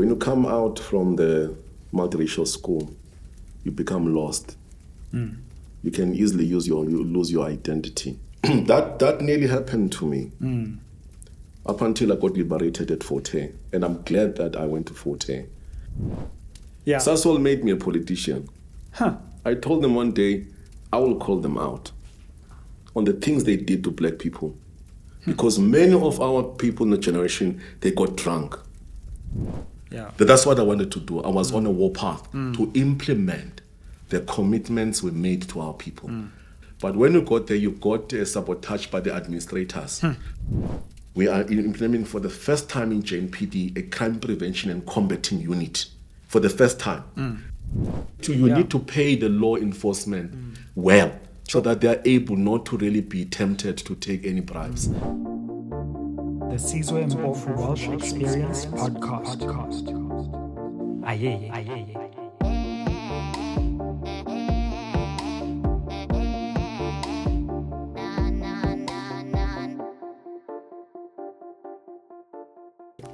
when you come out from the multiracial school, you become lost. Hmm. You can easily use your you lose your identity. that that nearly happened to me. Hmm. Up until I got liberated at Fort Hare, and I'm glad that I went to Fort Hare. Yeah. Sasol made me a politician. huh. I told them one day I will call them out on the things they did to black people. Hmm. Because many of our people in the generation they got drunk. Yeah. That- That's what I wanted to do. I was mm. on a war path mm. to implement the commitments we made to our people. Mm. But when you got there, you got uh, sabotaged by the administrators. Hmm. We are implementing for the first time in JMPD a crime prevention and combating unit. For the first time. So you Yeah. need to pay the law enforcement well so that they are able not to really be tempted to take any bribes. The Sizwe Mpofu Walsh Experience Podcast. Aye, aye, aye.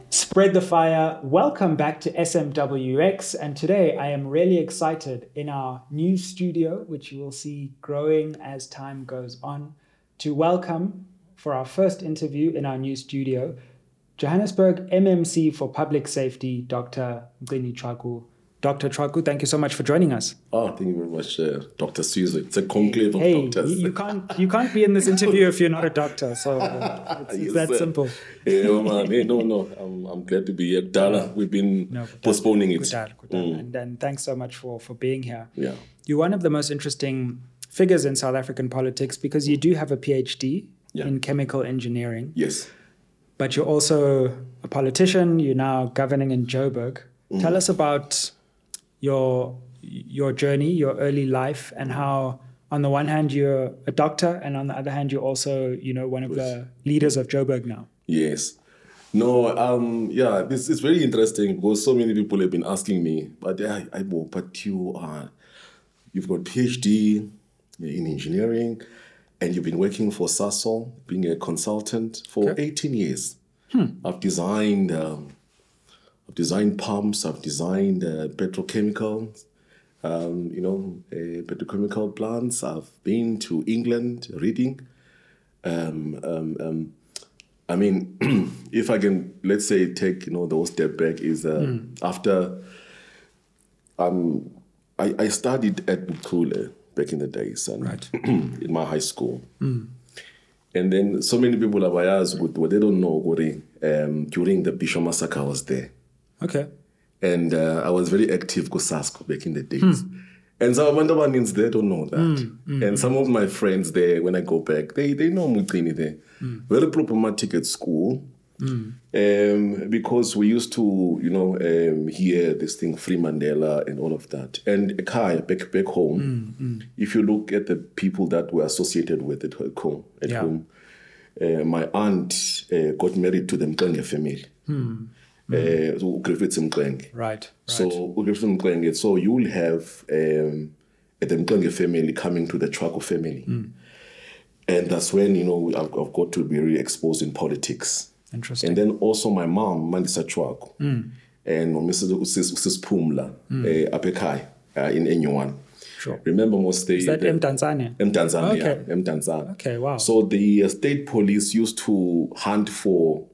Spread the fire. Welcome back to SMWX. And today I am really excited in our new studio, which you will see growing as time goes on, to welcome for our first interview in our new studio, Johannesburg MMC for Public Safety, Dr. Mgcini Tshwaku. Dr. Tshwaku, thank you so much for joining us. Oh, thank you very much, uh, Dr. Sizwe. It's a conclave of Hey, you, doctors. you can't you can't be in this interview if you're not a doctor. So uh, it's, it's that sir. simple. Yeah, man. Hey, no, no. I'm, I'm glad to be here. Dala, we've been No, postponing it. good done, good done. And, and thanks so much for for being here. Yeah. You're one of the most interesting figures in South African politics because you do have a PhD Yeah. in chemical engineering, Yes. but you're also a politician. You're now governing in Joburg. Mm. Tell us about your your journey, your early life, and how, on the one hand, you're a doctor, and on the other hand, you're also, you know, one of the leaders of Joburg now. Yes. No, um, yeah, this is very interesting because so many people have been asking me, but yeah, I, but you are, you've got PhD in engineering, and you've been working for Sasol, being a consultant for 18 years. I've designed, um, I've designed pumps, I've designed uh, petrochemicals, um, you know, uh, petrochemical plants. I've been to England reading. Um, um, um, I mean, if I can, let's say, take you know the whole step back is uh, after um, I, I studied at Bukule back in the days and Right. in my high school. Mm. And then so many people have asked what what they don't know Gori, um, during the Bisho massacre I was there. Okay. And uh, I was very active Kusasko back in the days. Hmm. And some abantu abaninzi they don't know that. Hmm. Hmm. And some of my friends there, when I go back, they they know Mutini there. Very problematic at school. Um, because we used to, you know, um, hear this thing, Free Mandela and all of that. And back, back home, if you look at the people that were associated with it at home, at Yeah. home uh, my aunt uh, got married to the Mxenge family. Uh, so Griffiths Mxenge. Right. So Griffiths Mxenge. So you will have um, the Mxenge family coming to the Tshwaku family. And that's when, you know, I've, I've got to be really exposed in politics. Interesting. And then also my mom, Mandisa Tshwaku, and Mrs. Usis, Usis Pumla, uh, Apekai, uh, in Enyuan. Sure. Remember most they Is that Mdantsane? M Tanzania. Okay. Mdantsane. Okay, wow. So the uh, state police used to hunt for,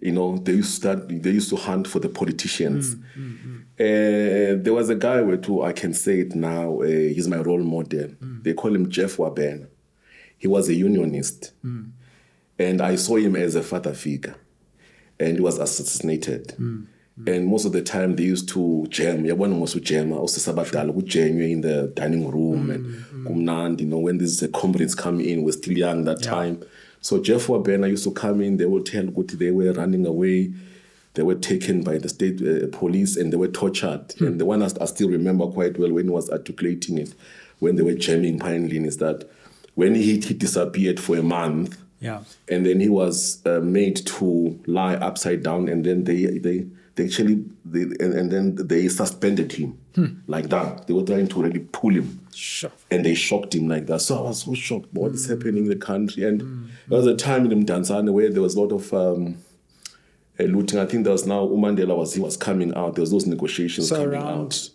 you know, they used to start, they used to hunt for the politicians. Uh, there was a guy too, I can say it now. Uh, he's my role model. They call him Jeff Waben. He was a unionist, and I saw him as a father figure, and he was assassinated. Mm, mm. And most of the time they used to jam. Yabona mos ujama osisabadala kujenywe in the dining room mm, and kumnandi. You know when these uh, comrades come in, we're still young that time. So Jeff Wabena used to come in. They would tell Guti they were running away. They were taken by the state uh, police and they were tortured. Hmm. And the one I, I still remember quite well when he was articulating it, when they were jamming Pine Lane, is that when he, he disappeared for a month, Yeah. and then he was uh, made to lie upside down and then they they, they actually they, and, and then they suspended him like that they were trying to really pull him Sure. and they shocked him like that so i was so shocked what is happening in the country and there was a time in Mdantsane where there was a lot of um, looting. I think there was now Umandela was he was coming out. There was those negotiations So coming around out.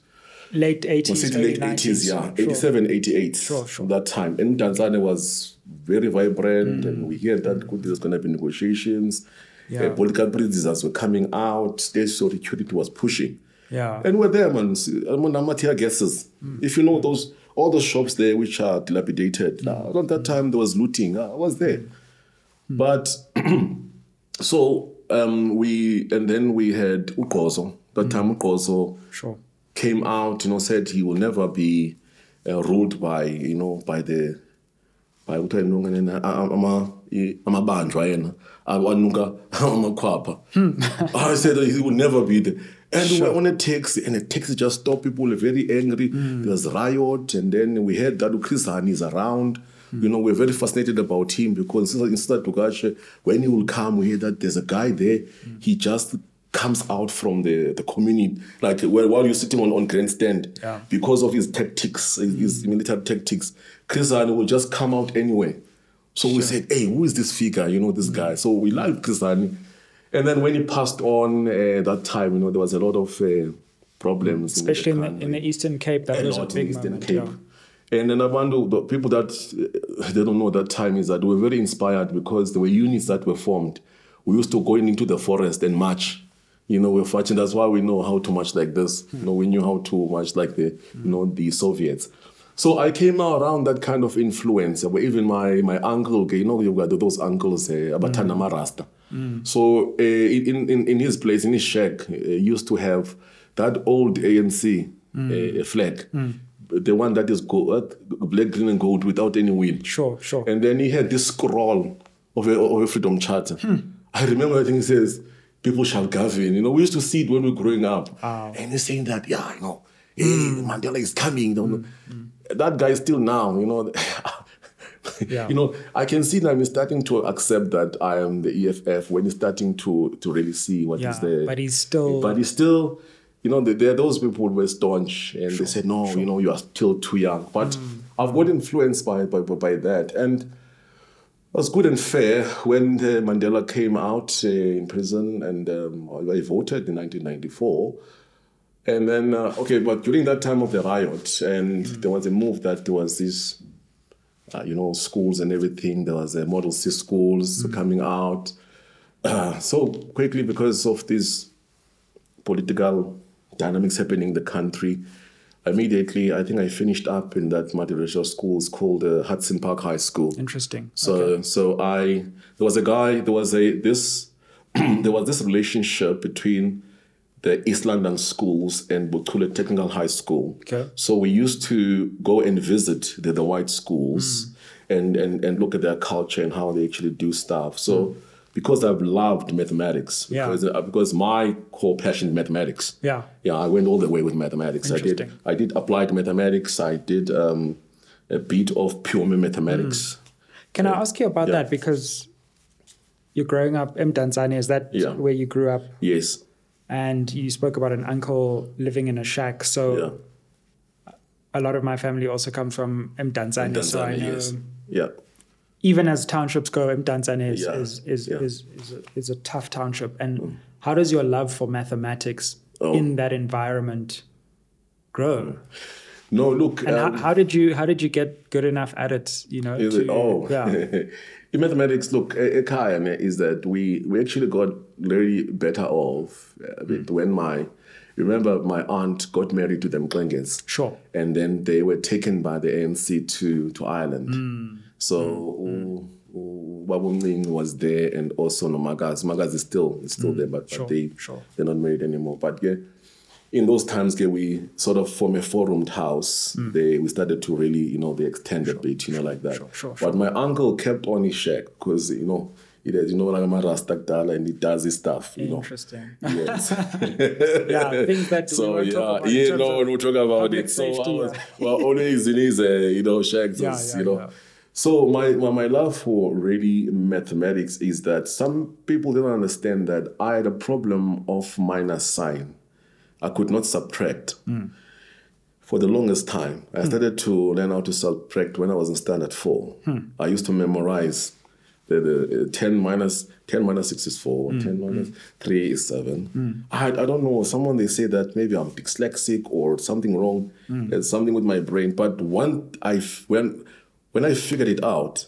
Late 80s. Was it late 80s? Yeah, Sure. 87, 88. Sure, sure. That time. And Mdantsane was very vibrant, Mm. and we heard that good, there's going to be negotiations. Yeah. Uh, political prisoners were coming out. State security was pushing. Yeah. And we're there, man. I'm on Amatia guesses. If you know those, all those shops there which are dilapidated. Uh, around that time, there was looting. I was there. But so um, we, and then we had Ukozo. That time, Ukozo Sure. Came out, you know, said he will never be uh, ruled by, you know, by the by kuthiwa lonke lena, a- a- ama i- amabanjwa yena awanuka amakhwapha i said he will never be there and we were on a taxi and the taxi just stopped people were very angry. Hmm. There was riot and then we heard that chris Hani is around. Hmm. You know we're very fascinated about him because in Sister Dugashe, when he will come we hear that there's a guy there. Hmm. He just comes out from the, the community like while while you're sitting on, on grandstand Yeah. because of his tactics, his military tactics, Chris Hani will just come out anyway. So we said, hey, who is this figure? You know, this guy. So we liked Chris Hani. And then when he passed on uh, that time, you know, there was a lot of uh, problems. Especially in the, country. in the Eastern Cape, that a was a big Eastern moment. Cape. yeah. And then Abantu, the people that uh, they don't know that time is that we were very inspired because there were units that were formed. We used to go in into the forest and march. You know, we're fighting. That's why we know how to march like this. You know, we knew how to march like the, you know, the Soviets. So I came around that kind of influence. Where even my my uncle, okay, you know, you've got those uncles, uh, Abatana Marasta. So uh, in, in in his place, in his shack, uh, used to have that old ANC uh, flag the one that is gold, black, green, and gold without any wheel. Sure, sure. And then he had this scroll of a, of a freedom charter. I remember I think it says, people shall govern. You know, we used to see it when we were growing up. Wow. And he's saying that, yeah, you know, hey, mm. Mandela is coming. You know. Mm, mm. That guy is still now, you know. Yeah. You know, I can see that he's starting to accept that I am the EFF when he's starting to to really see what is Yeah, there. but he's still- But he's still, you know, there those people who were staunch and they said, no, you know, you are still too young. But Mm. I've got influenced by, by, by that. And it was good and fair when uh, Mandela came out uh, in prison and um, I voted in 1994. And then, uh, okay, but during that time of the riot, and there was a move that there was this, uh, you know, schools and everything. There was a Model C schools coming out. Uh, so quickly, because of these political dynamics happening in the country, immediately, I think I finished up in that multiracial schools called uh, Hudson Park High School. Interesting. So so I there was a guy there was a this there was this relationship between the East London schools and Butule Technical High School. Okay. So we used to go and visit the, the white schools Hmm. and, and and look at their culture and how they actually do stuff. So because I've loved mathematics. Yeah. because uh, because my core passion is mathematics. Yeah. Yeah, I went all the way with mathematics. I did Interesting. I did applied mathematics. I did um, a bit of pure mathematics. Can I ask you about Yeah. that? Because you're growing up in Mdantsane. Is that Yeah. where you grew up? Yes. And you spoke about an uncle living in a shack. So Yeah. a lot of my family also come from Mdantsane. so I Tanzania, know yes. Yeah. Even as townships go, Mdantsane is, Yeah, is, is, yeah. is, is, a, is a tough township. And how does your love for mathematics Oh. in that environment grow? No, look. And um, how, how did you how did you get good enough at it? You know, to, it, oh, yeah, in mathematics, look, Ekaya man, is that we we actually got very better off uh, with when my remember my aunt got married to them Klingers. Sure. And then they were taken by the ANC to to Ireland. Hmm. So u- u- Babumling was there and also Nomagaz. Magaz is still is still there, but, but Hmm. They sure. they're not married anymore. But yeah, in those times, yeah, we sort of form a four-roomed house. They we started to really, you know, they extended a bit, you know, like that. Sure, but my uncle kept on his shack because you know. It is, you know, like I'm Rasta and he does his stuff, you know. Interesting. Yes. Yeah, things that we so won't yeah, yeah, no, when we talk about it, so I was well, always in his, uh, you know, shags, Yeah, yeah, you know. So my, my my love for really mathematics is that some people don't understand that I had a problem of minus sign. I could not subtract. Hmm. For the longest time, I started to learn how to subtract when I was in standard four. Hmm. I used to memorize the, the uh, 10 minus 10 minus 6 is 4 Mm, 10 minus 3 is 7 I, I don't know someone they say that maybe i'm dyslexic or something wrong Mm. there's something with my brain but when i when when i figured it out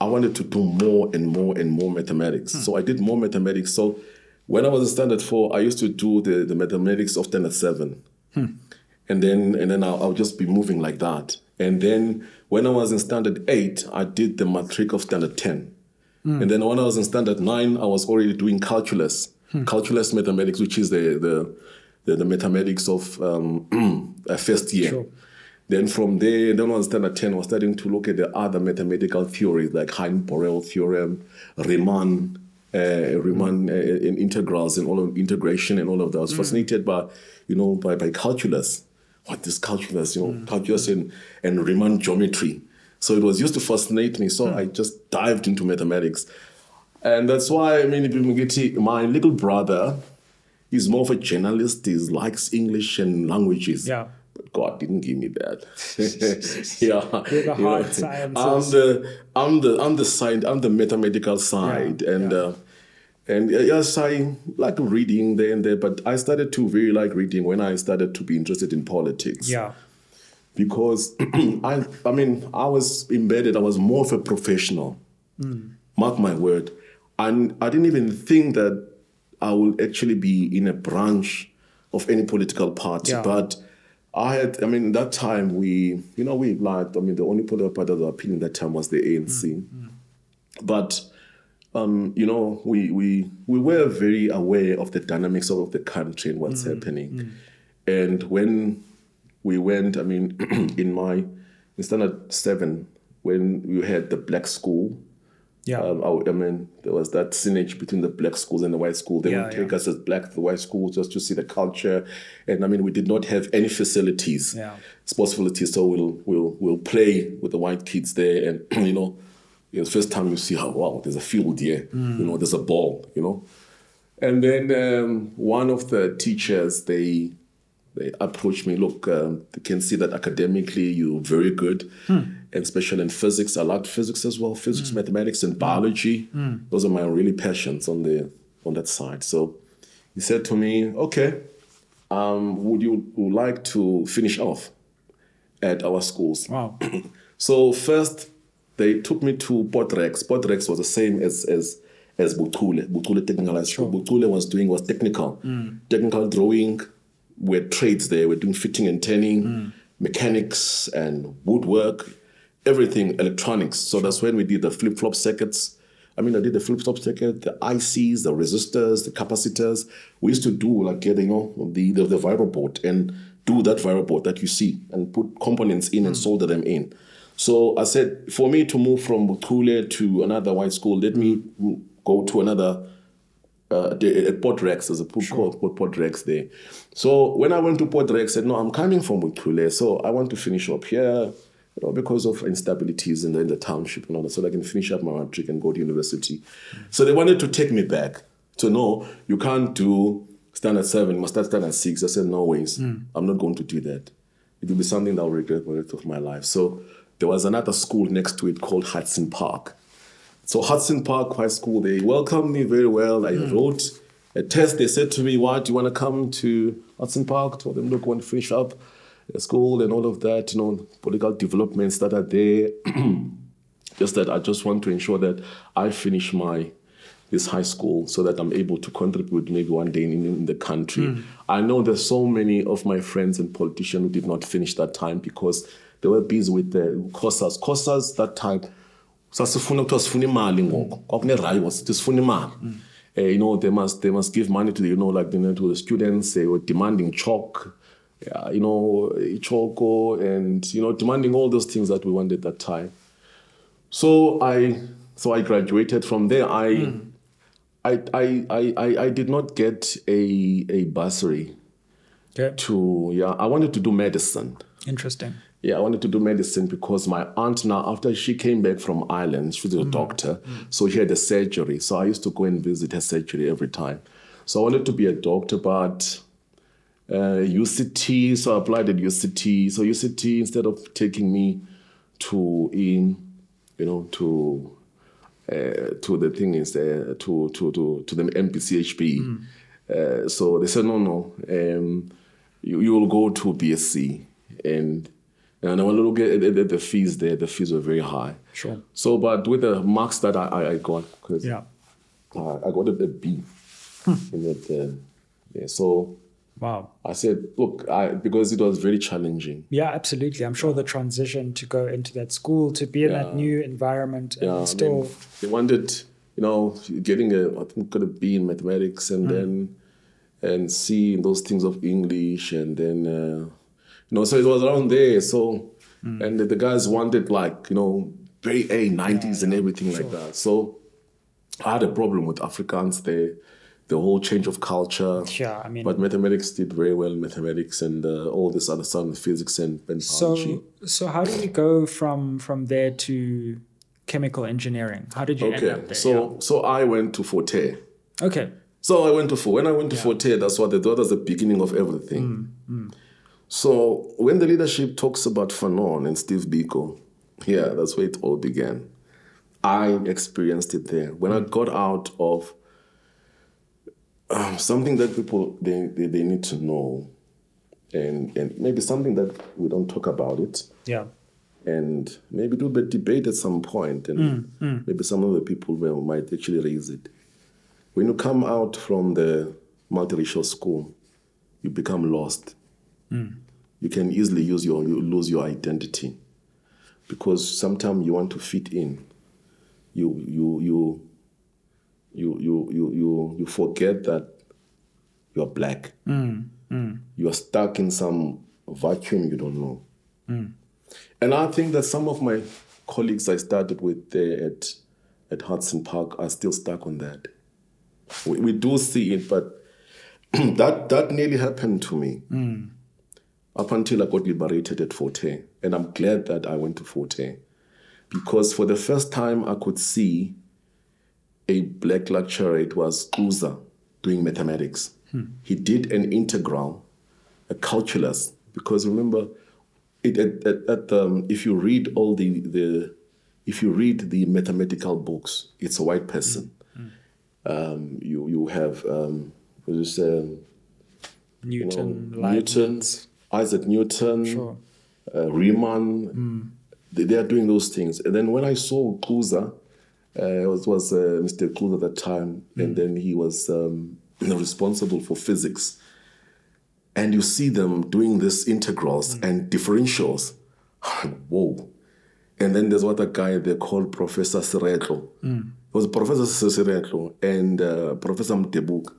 i wanted to do more and more and more mathematics Hmm. so i did more mathematics so when i was in standard 4 i used to do the, the mathematics of standard 7 and then and then I'll, I'll just be moving like that. And then when I was in standard eight, I did the matric of standard ten. And then when I was in standard nine, I was already doing calculus, calculus mathematics, which is the the the, the mathematics of um, first year. Sure. Then from there, then was standard 10, I was starting to look at the other mathematical theories like Heine-Borel theorem, Riemann, uh, Riemann mm. uh, in integrals and all of integration and all of that. I was mm. fascinated by, you know, by, by calculus. What is calculus? You know, mm. calculus and, and Riemann geometry. So it was used to fascinate me. So I just dived into mathematics. And that's why, I mean, my little brother, he's more of a journalist. He likes English and languages. Yeah. But God didn't give me that. yeah. You're the you know, hard sciences. I'm the I'm the I'm the science I'm the mathematical side. Yeah, and yeah. uh and uh, yes, I like reading there and there, but I started to really like reading when I started to be interested in politics Yeah. because I, I mean, I was embedded. I was more of a professional. Mark my word, and I didn't even think that I would actually be in a branch of any political party. Yeah. But I had, I mean, that time we, you know, we liked. I mean, the only political party that was appealing that time was the ANC. Mm, mm. But um, you know, we, we we were very aware of the dynamics of the country and what's mm, happening. And when we went, I mean, in my in standard seven, when we had the black school, Yeah. um, I, I mean, there was that synergy between the black schools and the white school. They Yeah, would take yeah. us as black to the white school just to see the culture. And I mean, we did not have any facilities, Yeah. sports facilities. So we'll we'll we'll play with the white kids there, and you know, it's the first time you see how wow, there's a field here. Mm. You know, there's a ball. You know, and then um, one of the teachers they they approached me. Look, um, they can see that academically you're very good, and especially in physics. I liked physics as well, physics, mm. mathematics, and biology. Mm. Those are my really passions on the on that side. So he said to me, "Okay, um, would you would like to finish off at our schools?" Wow. So first, they took me to Port Rex. Potrex was the same as as as Butule. Butule Technical High School. Butule was doing was technical, mm. technical drawing. Were trades there. We're doing fitting and turning, mechanics and woodwork, everything electronics. So that's when we did the flip flop circuits. I mean, I did the flip flop circuit, the ICs, the resistors, the capacitors. We used to do like get you know the the, the Veroboard and do that Veroboard that you see and put components in and solder them in. So I said, for me to move from Butule to another white school, let me go to another uh, at Port Rex. There's a pool called Port, Port Rex there. So when I went to Port Rex, I said, no, I'm coming from Butule, so I want to finish up here. You know, because of instabilities in the, in the township and all that, so that I can finish up my matric and go to university. So they wanted to take me back to no, you can't do standard seven, you must start standard six. I said, no ways, hmm. I'm not going to do that. It will be something that I'll regret for the rest of my life. So there was another school next to it called Hudson Park. So Hudson Park High School, they welcomed me very well. I hmm. wrote a test. They said to me, "Why do you want to come to Hudson Park?" Told them, "Look, I want to finish up school and all of that. You know, political developments that are there. just that I just want to ensure that I finish my this high school so that I'm able to contribute maybe one day in, in the country. I know there's so many of my friends and politicians who did not finish that time because they were busy with the COSAS. COSAS that time sasifuna kuthiwa sifuna imali ngoku kwakune-rai wasithi sifuna imali Eh, you know they must they must give money to the, you know like you know, to the students they were demanding chalk yeah, you know choko and you know demanding all those things that we wanted that time so i so i graduated from there i hmm. I, I, I, I, I did not get a, a bursary Okay. to yeah i wanted to do medicine Interesting. yeah, I wanted to do medicine because my aunt now, after she came back from Ireland, she was a hmm. doctor, hmm. so she had a surgery. So I used to go and visit her surgery every time. So I wanted to be a doctor, but uh, UCT, so I applied at UCT. So UCT, instead of taking me to in, you know, to uh, to the thing is uh, to to to to the MBChB. Uh, so they said no no, um, you you will go to BSc and. And when I look at at- at the fees there, the fees were very high. Sure. So, but with the marks that I, I, I got, because Yeah. I got a, a B in that. Uh, yeah, so Wow. I said, look, I because it was very challenging. Yeah, absolutely. I'm sure the transition to go into that school, to be in that new environment, and Yeah, I mean, still, they wanted, you know, getting a I think got a B in mathematics and then and C in those things of English and then uh, you know, so it was around there. So and the, the guys wanted like you know very A nineties and everything like that. So I had a problem with Afrikaans there, the whole change of culture. yeah. I mean, But mathematics did very well in mathematics and uh, all this other stuff, physics and, and biology. so so how do you go from from there to chemical engineering? How did you end up there? so so I went to Fort Hare. Yeah. okay, So I went to Fort Hare. When I went to Fort Hare, that's what they that was the beginning of everything. Mm, So when the leadership talks about Fanon and Steve Biko, yeah, that's where it all began. I experienced it there. When Mm. I got out of um, something that people they, they, they need to know and and maybe something that we don't talk about it yeah, and maybe do a debate at some point, and Mm, maybe some of the people will, might actually raise it. When you come out from the multiracial school, you become lost. Mm. You can easily use your you lose your identity because sometimes you want to fit in. You you you you you you you, you forget that you are black. Mm, mm. You are stuck in some vacuum you don't know. Mm. And I think that some of my colleagues I started with there at, at Hudson Park are still stuck on that. We, we do see it, but that, that nearly happened to me up until I got liberated at Fort Hare. And I'm glad that I went to Fort Hare because for the first time I could see a black lecturer, it was Uza, doing mathematics. He did an integral, a calculus, because remember, it, at, at, at, um, if you read all the, the, if you read the mathematical books, it's a white person. Um, you, you have, um, what is it, um, Newton, know, Leibniz. Newton, Isaac Newton, Sure. uh, Riemann. They, they are doing those things. And then when I saw uh, it was, was uh, Mr. Kluza at that time, and then he was um, responsible for physics. And you see them doing these integrals and differentials. Whoa. And then there's what a guy they called Professor Siretlo. It was Professor Siretlo and uh, Professor Mtebuk.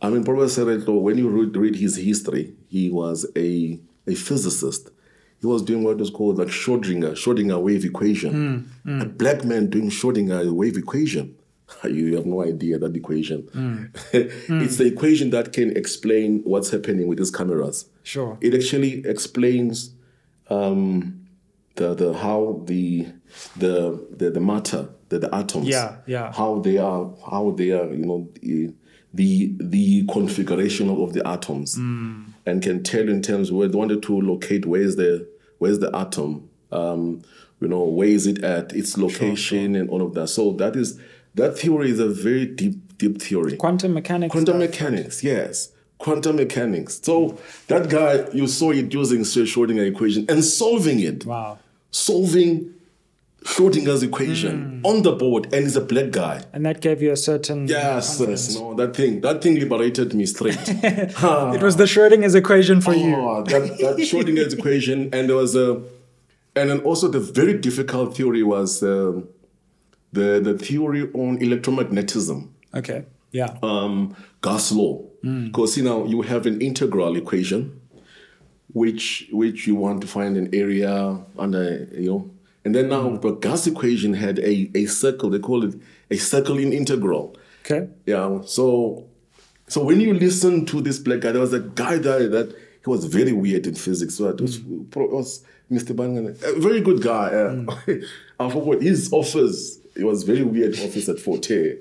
I mean, Professor Siretlo, when you read, read his history, he was a, a physicist. He was doing what was called like Schrodinger, Schrodinger wave equation. A black man doing Schrodinger wave equation. You have no idea that equation. it's the equation that can explain what's happening with these cameras. Sure. It actually explains um, the the how the the the, the matter, the, the atoms, Yeah, yeah. how they are, how they are, you know, the the, the configuration of the atoms, Mm. And can tell in terms where they wanted to locate where's the where's the atom, um, you know, where is it at, its location, and all of that. So that is that theory is a very deep deep theory. Quantum mechanics. Quantum stuff. mechanics, yes. Quantum mechanics. So that guy, you saw it using Schrodinger equation and solving it. Wow. Solving Schrodinger's equation Hmm. on the board, and he's a black guy. And that gave you a certain. Yes, yes, no, that thing, that thing liberated me straight. It was the Schrodinger's equation for you. Oh, that, that Schrodinger's equation, and there was a, and then also the very difficult theory was um, the the theory on electromagnetism. Okay. Yeah. um, gas law because you know you have an integral equation which which you want to find an area under you know and then now mm. the gas equation had a, a circle they call it a circle in integral. Okay. yeah so so when you listen to this black guy there was a guy there that he was very weird in physics. So mm. it was, it was mr bangan a very good guy uh, i forgot his office. It was very weird office at Fort Hare.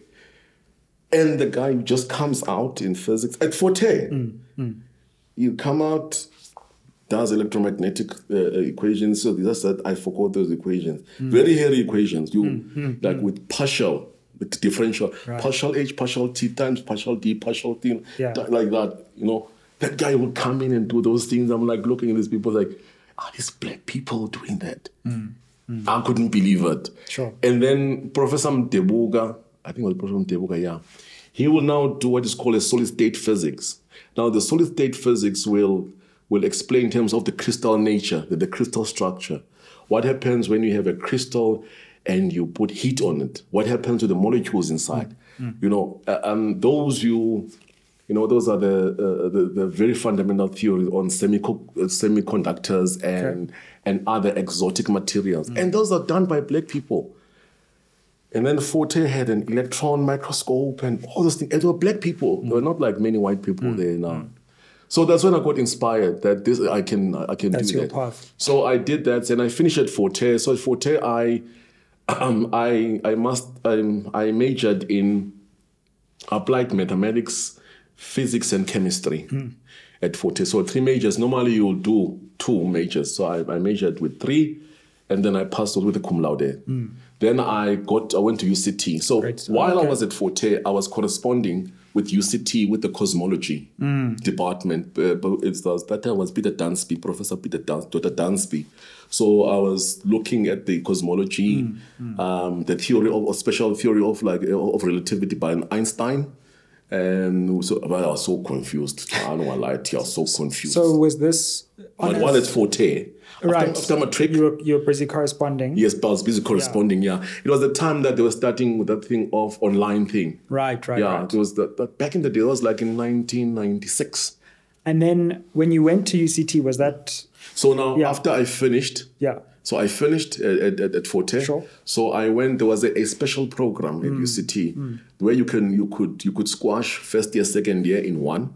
And the guy just comes out in physics at Fort Hare. You come out, does electromagnetic uh, uh equations. So that's that I forgot those equations. Very hairy equations. You hmm, hmm, like hmm. with partial, with differential, Right. partial H, partial T times partial D, partial T, Yeah. like that. You know, that guy would come in and do those things. I'm like looking at these people like, are these black people doing that? I couldn't believe it. Sure. And then Professor Mdebuga, I think it was Professor Mdebuga, yeah, he will now do what is called a solid state physics. Now, the solid state physics will will explain in terms of the crystal nature, the, the crystal structure. What happens when you have a crystal and you put heat on it? What happens to the molecules inside? You know, uh, um, those you you know, those are the, uh, the the very fundamental theories on semico- uh, semiconductors and and other exotic materials, and those are done by black people. And then Fort Hare had an electron microscope and all those things. And they were black people. They were not like many white people there now. So that's when I got inspired that this I can I can That's do your that. path. So I did that, and I finished at Fort Hare. So at Fort Hare, I um, I I must um, I majored in applied mathematics, physics, and chemistry at Fort Hare. So three majors. Normally you'll do two majors. So I, I majored with three, and then I passed with the cum laude. Then I got I went to UCT. So while I was at Fort Hare, I was corresponding with UCT with the cosmology department. Uh, but it's the, that time was Peter Dunsby, Professor Peter Dans, Dr. Dunsby. So I was looking at the cosmology, um, the theory of or special theory of like uh, of relativity by Einstein. And so but I was so confused. I don't want to lie to you, I was so confused. So was this but honors- while it's Fort Hare, right? after matric, you were, you were busy corresponding. Yes, but I was busy corresponding. Yeah. it was the time that they were starting with that thing of online thing. Right, right, yeah, right. it was that, that back in the day. It was like in 1996. And then when you went to UCT, was that So now Yeah. after I finished, yeah? so I finished at, at, at Fort Hare. Sure. Mm. So I went. There was a, a special program at UCT where you can you could you could squash first year, second year in one,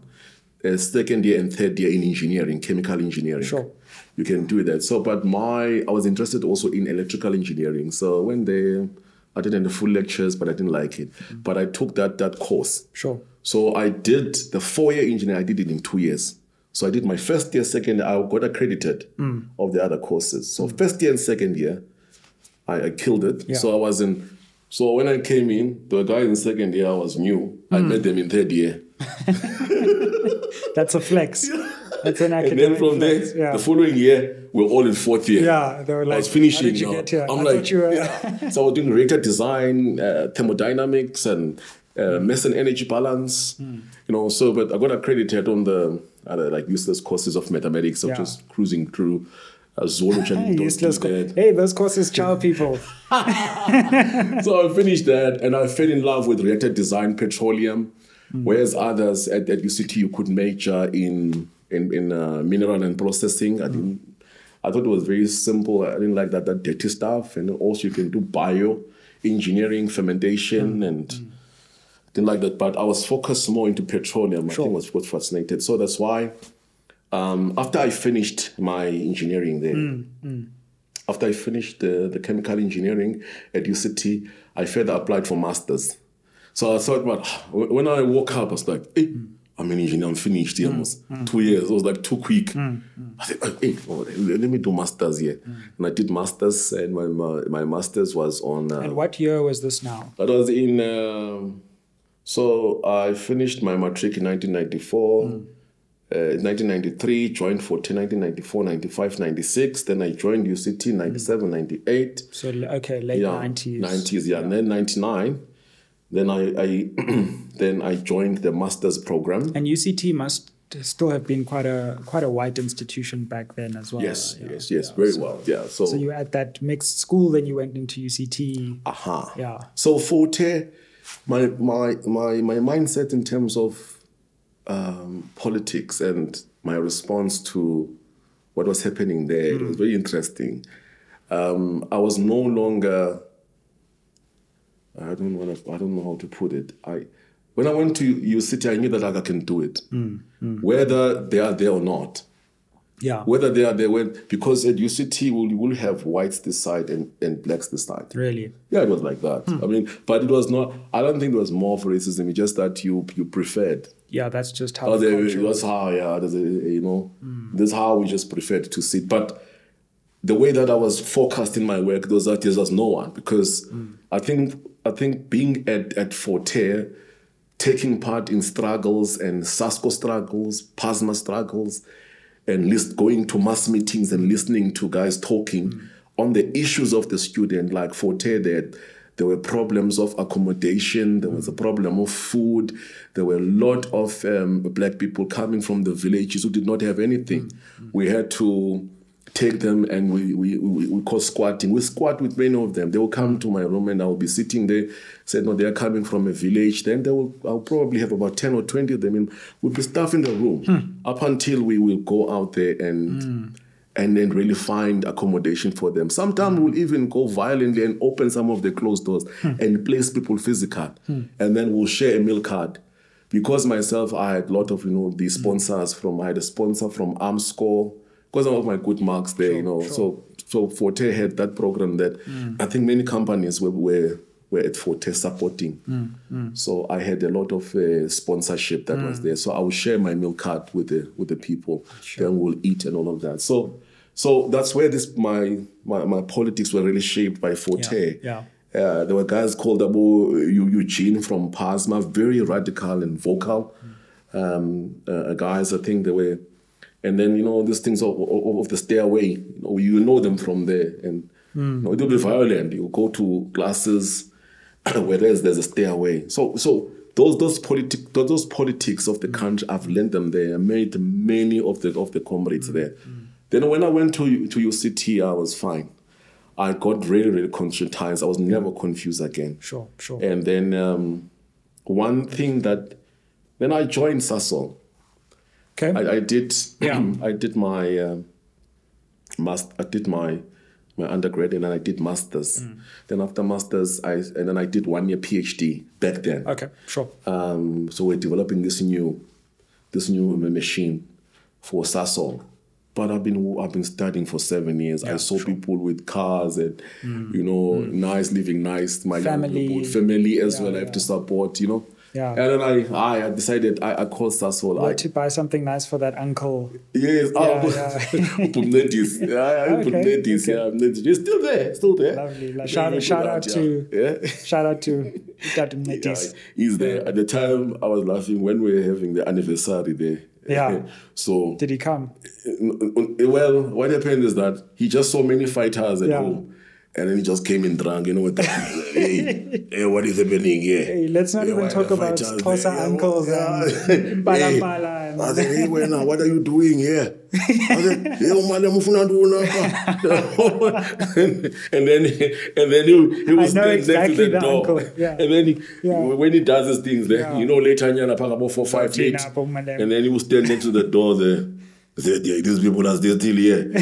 uh, second year and third year in engineering, chemical engineering. Sure. You can do that. So, but my I was interested also in electrical engineering. So when they I didn't the full lectures, but I didn't like it. But I took that that course. Sure. So I did the four year engineering, I did it in two years. So I did my first year, second year, I got accredited Mm. of the other courses. So first year and second year, I, I killed it. Yeah. So I was in, so when I came in, the guys in second year, I was new. I Mm. met them in third year. That's a flex. That's an And then from there. Yeah. the following year, we're all in fourth year. yeah, they were like, I was finishing. How did you get here? I'm I like, were. yeah. so I was doing reactor design, uh, thermodynamics, and Hmm. uh, mass and energy balance. You know, so but I got accredited on the other like useless courses of mathematics, of Yeah. just cruising through uh, zoology and Useless. Co- hey, those courses chow people. so I finished that and I fell in love with reactor design, petroleum, Hmm. whereas others at, at UCT you could major in in, in uh, mineral and processing. I Hmm. didn't. I thought it was very simple. I didn't like that that dirty stuff. And also you can do bio engineering, Hmm. fermentation, and didn't like that. But I was focused more into petroleum. I Sure. think was what fascinated. So that's why um, after I finished my engineering there, Hmm, after I finished the, the chemical engineering at UCT, I further applied for masters. So I thought, but when I woke up, I was like, hey, I'm an engineer, I'm finished here almost two years. It was like too quick. I said, hey, oh, let me do masters here. And I did masters, and my, my, my masters was on. Uh, And what year was this now? that was in. Um, so I finished my matric in 1994. Uh, 1993, joined for 1994, 95, 96. Then I joined UCT 97, 98. So okay, late Yeah, 90s. 90s, yeah. And then 99. Then I, I then I joined the master's program. And UCT must still have been quite a quite a white institution back then as well. Yes, yeah. yes, yes, very well. Yeah. So, So you were at that mixed school, then you went into UCT. aha. Yeah. So Forte, my my my my mindset in terms of um, politics and my response to what was happening there it was very interesting. Um, I was no longer. I don't want to. I don't know how to put it. I when I went to UCT, I knew that I can do it, mm, mm. whether they are there or not Yeah. whether they are there when because at UCT will will have whites this side and, and blacks this side. Really? Yeah, it was like that. Hmm. I mean, but it was not. I don't think there was more of racism. It's just that you you preferred. Yeah, that's just how Oh, the it was how yeah. There's a, uh, uh, you know, hmm. This is how we just preferred to sit. But the way that I was forecasting my work, those days was no one because hmm. I think I think being at at Fort Hare, taking part in struggles and Sasco struggles, Pasma struggles, and list going to mass meetings and listening to guys talking mm. on the issues of the student, like Fort Hare that there were problems of accommodation, there was a mm. problem of food, there were a lot of um, black people coming from the villages who did not have anything. Mm. We had to take them and we, we, we, we call squatting. We squat with many of them. They will come to my room and I will be sitting there, said, no, they are coming from a village. Then they will, I'll probably have about 10 or 20 of them. And we'll be staff in the room hmm. up until we will go out there and hmm. and then really find accommodation for them. Sometimes hmm. we'll even go violently and open some of the closed doors and place people physical. And then we'll share a meal card. Because myself, I had a lot of, you know, the sponsors from, I had a sponsor from Because of my good marks there, you know. So so Fort Hare had that program that I think many companies were, were were at Fort Hare supporting. So I had a lot of uh, sponsorship that was there. So I would share my meal card with the with the people. Then we'll eat and all of that. So so that's where this my my, my politics were really shaped by Fort Hare. Yeah, Uh, there were guys called Abu Eugene from Pasma, very radical and vocal. Um, uh, guys, I think they were, and then you know these things of, of, of the stairway. You know, you know them from there, and hmm. you know, it will be violent. You go to classes, whereas there's a stairway. So so those those politic those, those politics of the hmm. country, I've learned them there. I made many of the of the comrades hmm. there. Then when I went to to UCT, I was fine. I got really really conscientized. I was never confused again. sure, sure. And then um, one thing that then I joined Sasol. Okay. I, I did Yeah. I did my um I did my my undergrad and then I did masters. Mm. Then after masters I and then I did one year PhD back then. okay, sure. Um, so we're developing this new this new machine for Sasol. But I've been I've been studying for seven years. I saw people with cars and you know nice living nice. My Mm. Family. family as Yeah, well. I have to support. You know. Yeah. And then I I, I decided I, I called Sasol. I, Or to buy something nice for that uncle. Yes, Yeah, ah, yeah. Pumnetis. Yeah, yeah, Okay, Pumnetis. okay. Yeah, Pumnetis. It's still there, still there. Lovely. Like, shout, shout out to yeah. Yeah. shout out to Dad Yeah, Metis. he's there. At the time, I was laughing when we were having the anniversary there. Yeah. So, Did he come? well, what happened is that he just saw many fighters at Yeah. home. And then he just came in drunk, you know, with the, hey, hey, what is happening here? Hey, let's not Hey, even talk about Xhosa uncles yeah. and Mbala Hey, Mbala I said, hey, wena, what are you doing here? I said, hey, mufuna ntoni apha?" and then and then he, he was I standing exactly next to the, door. uncle, yeah. And then he, Yeah. when he does his things there, Yeah. you know, later nyana about four, five, eight. And then he was standing next to the door there. He said, yeah, these people are still here.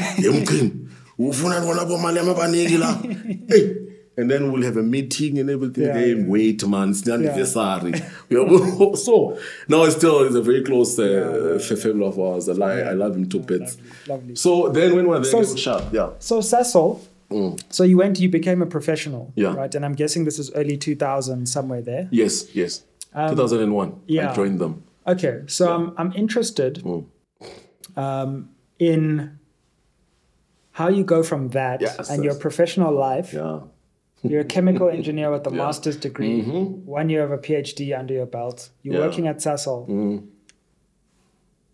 Yemchini, ufuna ntoni apha malema baningi la. Hey. And then we'll have a meeting and everything. Yeah, hey, yeah. wait, man, it's the anniversary. Yeah, so now it's still it's a very close uh, family of ours. I, like, I love him to bits. Lovely. So then when we're there, So- sharp, yeah. So Sasol, so you went, you became a professional, Mm. Yeah. right? And I'm guessing this is early 2000, somewhere there. Yes, yes. 2001, Um, yeah. I joined them. Okay, so I'm I'm interested Mm. um, in how you go from that Yes, and your professional life. Yeah. You're a chemical engineer with a Yeah. Mm-hmm. master's degree, one year of a PhD under your belt. You're Yeah. Mm. working at Sasol.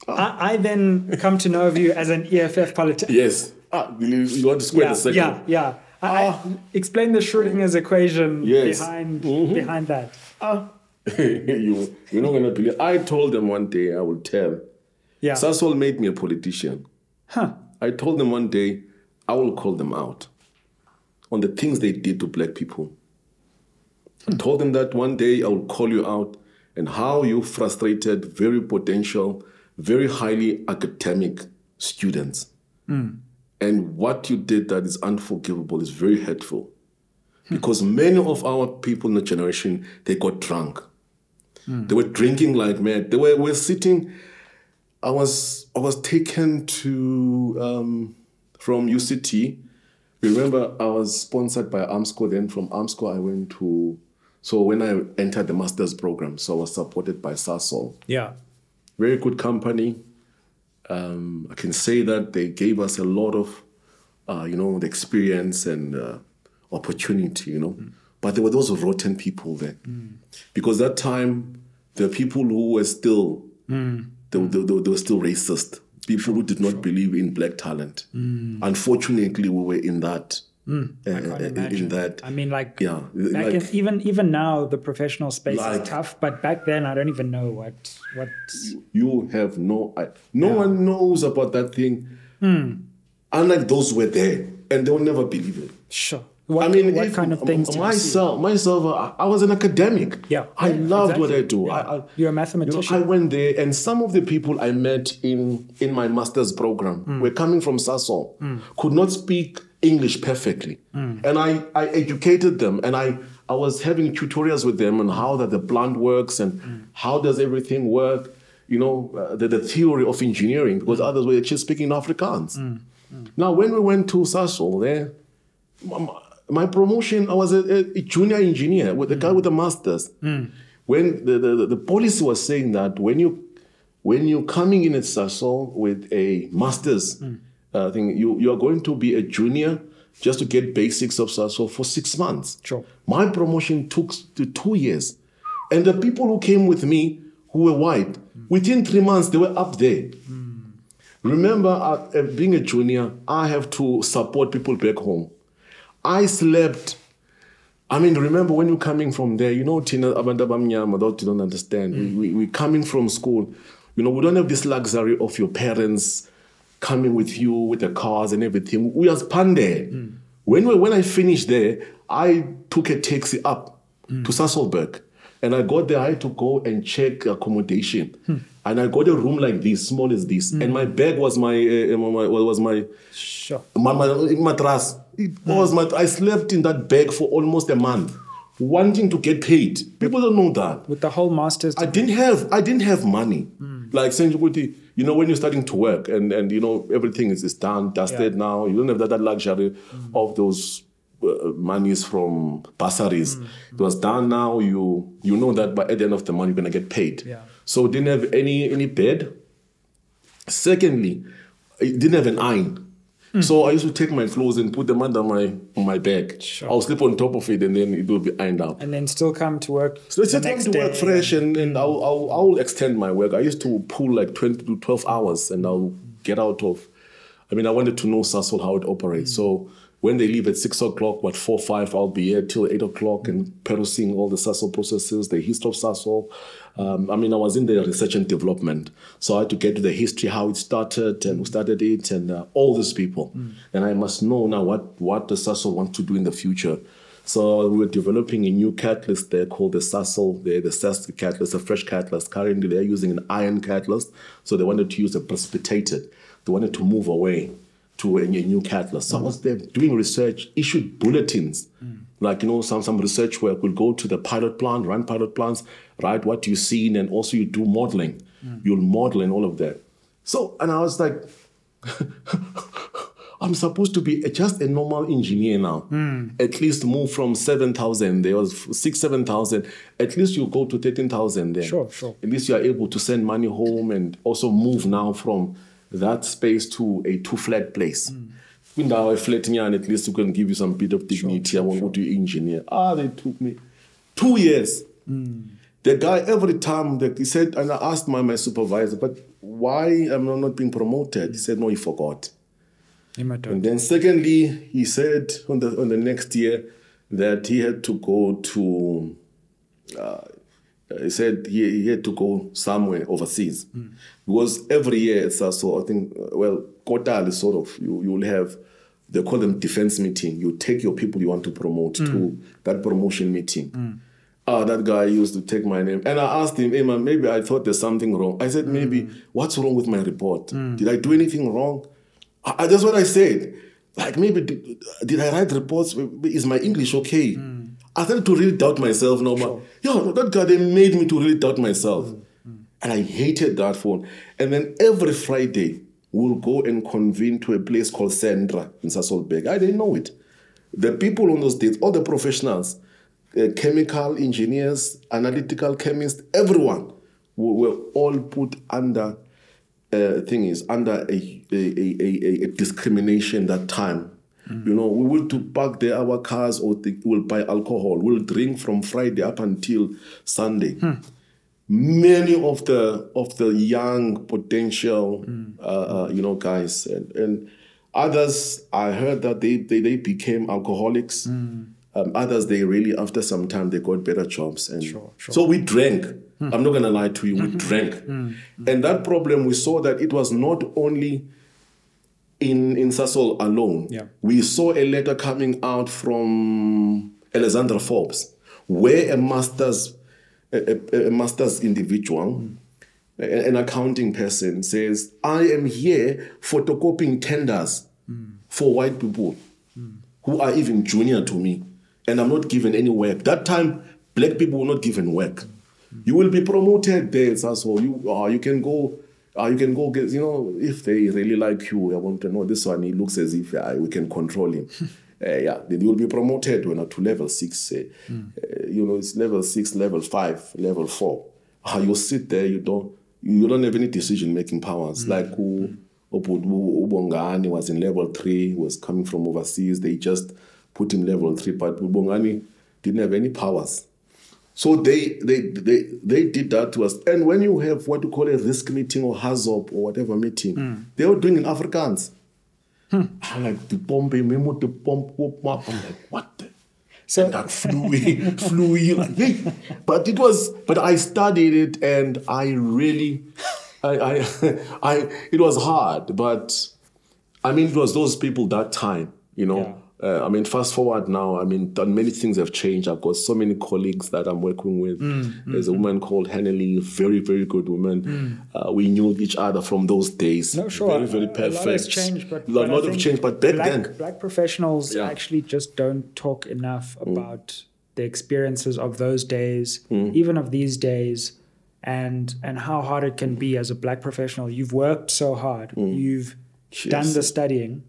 I, I then come to know of you as an EFF politician. Yes. Ah, you, you want to square yeah, the second? yeah, yeah. I, I, explain the Schrodinger's equation Yes. behind Mhm. behind that. you, you're not going to believe. I told them one day, I will tell. Yeah. Sasol made me a politician. huh. I told them one day, I will call them out on the things they did to black people. I told them that one day I will call you out and how you frustrated very potential, very highly academic students. And what you did that is unforgivable, is very hurtful. Because many of our people in the generation, they got drunk. They were drinking like mad. They were, were sitting. I was I was taken to um, from UCT. Remember, I was sponsored by Armscor. Then from Armscor, I went to. So when I entered the master's program, so I was supported by Sasol. Yeah. Very good company. Um, I can say that they gave us a lot of, uh, you know, the experience and uh, opportunity, you know. But there were those rotten people there. Because that time, the people who were still, they, were- they, they were still racist. People who did not believe in black talent. Unfortunately, we were in that. uh, Can't uh, imagine. in that. I mean, like, Yeah, back like- in, even even now, the professional space Like- is tough. But back then, I don't even know what what. you have no I, no one knows about that thing Hmm. unlike those who were there and they'll never believe it Sure. What, i mean what kind of things? myself myself I, I was an academic Yeah, i yeah, loved what i do Yeah. I, I, You're a you know, mathematician. I went there, and some of the people I met in in my master's program Hmm. were coming from Sasol, could not speak English perfectly, Hmm. and I I educated them, and I I was having tutorials with them on how that the plant works and Hmm. how does everything work, you know, uh, the, the theory of engineering, because Hmm. others were just speaking Afrikaans. Now, when we went to Sasol, there my- promotion, I was a, a- a junior engineer with the guy with the masters. When the, the, the policy was saying that when you when you're coming in at Sasol with a master's uh, thing, you, you are going to be a junior just to get basics of Sasol for six months. Sure. My promotion took to two years. And the people who came with me who were white, within three months, they were up there. Remember, uh, uh, being a junior, I have to support people back home. I slept. I mean, remember when you're coming from there, you know, Tina abantu abamnyama, those you don't understand. We, we, we're coming from school. You know, we don't have this luxury of your parents coming with you with the cars and everything. We are pande. Hmm. When, we, when I finished there, I took a taxi up to hmm. Sasolburg. And I got there, I had to go and check accommodation. Hmm. And I got a room like this, small as this. And my bag was my, uh, uh my was my Sure. my, my mattress. It was my. I slept in that bag for almost a month, wanting to get paid. People don't know that. With the whole masters. I didn't have. I didn't have money. Hmm. Like saying, you know, when you're starting to work and and you know everything is, is done, dusted Yeah. now. You don't have that, that luxury hmm. of those. Uh, monies from bursaries. Hmm. It was done now. You you know that by at the end of the month you're gonna get paid. Yeah. So didn't have any any bed. Secondly, I didn't have an iron. Hmm. So I used to take my clothes and put them under my on my bag. Sure. I'll sleep on top of it and then it will be ironed up. and then still come to work. So it's the just to work fresh and, and I'll, I'll, I'll extend my work. I used to pull like 20 to 12 hours and I'll get out of. I mean, I wanted to know Sasol how it operates. Hmm. So when they leave at six o'clock, what four, five, I'll be here till eight o'clock hmm. and perusing all the Sasol processes, the history of Sasol. Um, I mean, I was in the research and development. So I had to get to the history, how it started and who started it and uh, all these people. And I must know now what, what the Sasol want to do in the future. So we were developing a new catalyst there called the Sasol, the, the SAS catalyst, a fresh catalyst. Currently, they're using an iron catalyst. So they wanted to use a precipitated. They wanted to move away to a, a new catalyst. So I was there doing research, issued bulletins. Like, you know, some, some research work will go to the pilot plant, run pilot plants, write what you've seen, and also you do modeling. Mm. You'll model and all of that. So, and I was like, I'm supposed to be just a normal engineer now. Mm. At least move from 7,000, there was six, 7,000. At least you go to 13,000 then. Sure, sure. At least you are able to send money home and also move now from that space to a two flat place. Mm. Kwindawo eflatnyana, at least can give you some bit of dignity. I want to do engineer. Ah, they took me two years. The guy every time that he said, and I asked my, my supervisor, but why am I not being promoted? He said, no, he forgot. And then secondly, he said on the on the next year that he had to go to. Uh, he said he, he had to go somewhere overseas because every year it's also I think uh, well quarterly sort of you you will have they call them defense meeting. You take your people you want to promote to mm. that promotion meeting. Mm. Ah, that guy used to take my name. And I asked him, hey man, maybe I thought there's something wrong. I said, maybe, mm. what's wrong with my report? Did I do anything wrong? I, I- that's what I said. Like, maybe, did, did I write reports? Is my English okay? I started to really doubt myself now. But, yo, that guy, they made me to really doubt myself. And I hated that phone. And then every Friday, we'll go and convene to a place called Sandra in Sasolburg. I didn't know it. The people on those days, all the professionals, uh, chemical engineers, analytical chemists, everyone, we were all put under uh, thing is under a, a, a, a, a discrimination that time. You know, we will to park there our cars or will buy alcohol. We'll drink from Friday up until Sunday. Many of the of the young potential, uh, uh, you know, guys and, and others, I heard that they they, they became alcoholics. Um, others, they really after some time they got better jobs and Sure, sure. so we drank. I'm not gonna lie to you, we drank, and that problem we saw that it was not only in in Sasol alone. Yeah. We saw a letter coming out from Alexander Forbes, where a master's a, a, a master's individual, a- an accounting person says, "I am here photocopying tenders for white people who are even junior to me, and I'm not given any work." That time, black people were not given work. You will be promoted there, Sasol. You uh, you can go. Uh, you can go get, you know, if they really like you, I want to know this one, he looks as if uh, we can control him. uh, yeah, then you'll be promoted when, uh, to level six. Uh, uh, you know, it's level six, level five, level four. Uh, you sit there, you don't you don't have any decision making powers. Like who Ubongani was in level three, was coming from overseas. They just put him level three, but Ubongani didn't have any powers. So they they they they did that to us. And when you have what you call a risk meeting or HAZOP or whatever meeting, hmm. they were doing in Afrikaans. Hmm. I'm like the pomp, memo the whoop, whoop. I'm like, what the? So- and that flew in, flew in, like, hey. But it was, but I studied it and I really, I, I, I, it was hard, but I mean, it was those people that time, you know. Uh, I mean, fast forward now, I mean, many things have changed. I've got so many colleagues that I'm working with. Mm, There's a woman called Hannely, very, very good woman. Uh, we knew each other from those days. No, sure. Very, very A perfect. lot has changed, but a lot, but lot of change, but back black, then, black professionals Yeah. Mm. actually just don't talk enough about the experiences of those days, Mm. even of these days, and and how hard it can be as a black professional. You've worked so hard. You've done Mm. Mm. the studying.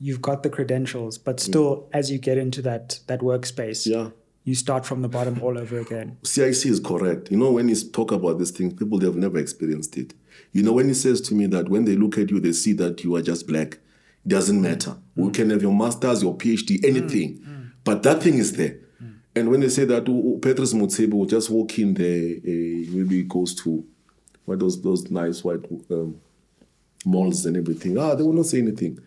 You've got the credentials, but still, as you get into that that workspace, yeah. you start from the bottom all over again. CIC is correct. You know, when he talk about these things, people they have never experienced it. You know, when he says to me that when they look at you, they see that you are just black. It doesn't matter. We can have your masters, your PhD, anything, but that thing is there. And when they say that oh, Petrus Mutsebe will just walk in there, uh, maybe goes to what those those nice white um, malls and everything. Ah, they will not say anything.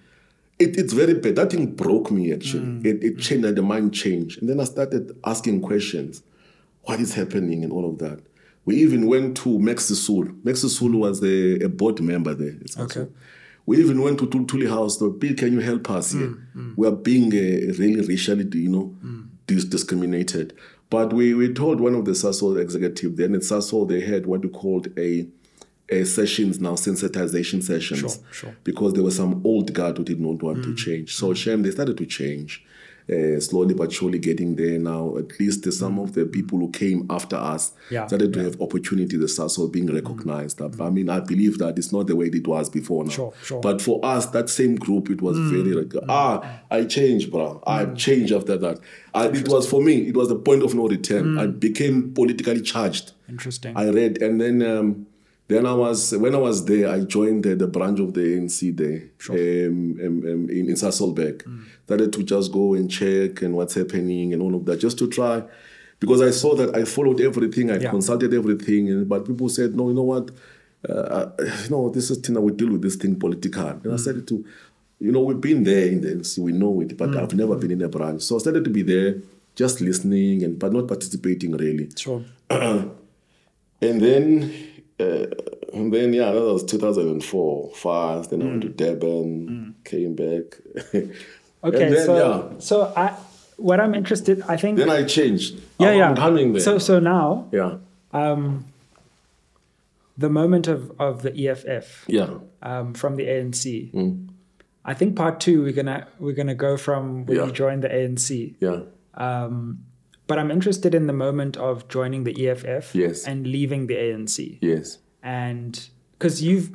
It, it's very bad. That thing broke me actually. Mm. It, it changed, and the mind changed. And then I started asking questions. What is happening and all of that? We even went to Max Sisulu. Max Sisulu was a, a board member there. Also- Okay. We even went to Luthuli House. So, Bill, can you help us here? Mm, mm. We are being uh, really racially, you know, dis- discriminated. But we, we told one of the Sasol executive then at Sasol they had what we called a, a sessions now, sensitization sessions. Sure, sure. Because there was some old guard who did not want to mm. change. So mm. shame they started to change. Uh, slowly but surely getting there now. At least there's some of the people who came after us Yeah, started to have opportunity. The Sasol being recognized. I mean, I believe that it's not the way it was before now. Sure, sure. But for us, that same group, it was very like, ah, I changed, bro. I changed after that. I, it was for me. It was the point of no return. I became politically charged. Interesting. I read, and then um, then I was when I was there, I joined the, the branch of the ANC there um, um, um, in, in Sasolburg. Started to just go and check and what's happening and all of that, just to try. Because I saw that I followed everything, I Yeah. consulted everything, and, but people said, no, you know what? Uh, you know, this is Tina, we deal with this thing political. And I started to, you know, we've been there in the ANC, we know it, but I've never been in a branch. So I started to be there, just listening, and but not participating really. sure. And then, uh, and then yeah, that was 2004. Fast. Then I went to Durban, came back. Okay, and then, so yeah, so I what I'm interested, I think. then I changed. yeah, I'm, yeah. I'm coming there. So so now, yeah, um, the moment of of the EFF yeah, um, from the ANC. Mm. I think part two we're gonna we're gonna go from when Yeah. you joined the ANC. yeah, Um, but I'm interested in the moment of joining the EFF Yes. and leaving the ANC. yes, And because you've,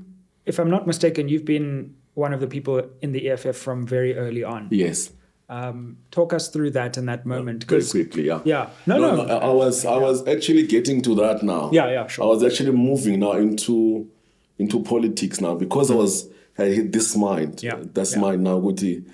if I'm not mistaken, you've been one of the people in the EFF from very early on. yes. Um, talk us through that and that moment. Very quickly, yeah. yeah, no, no, I, I was I was actually getting to that now. Yeah, yeah, sure. I was actually moving now into into politics now because I was I hit this mind. Yeah, That's yeah. mind now. Guti.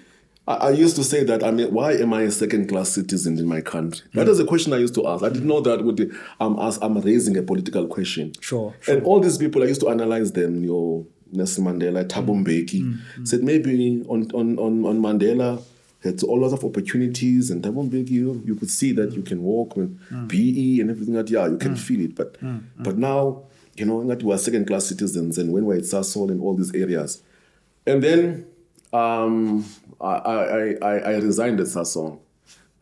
I, I used to say that I mean, why am I a second class citizen in my country? Mm. That is a question I used to ask. I didn't know that Guti, I'm as I'm raising a political question. Sure, And all these people I used to analyze them, your Nelson Mandela, Mm. Thabo Mbeki, said maybe on, on, on, on Mandela had a lot of opportunities and Thabo Mbeki, you, you could see that you can walk with BE and everything that yeah, you can feel it. But but now, you know, that we are second class citizens and when we're at Sasol and all these areas. And then um, I, I, I, I resigned at Sasol.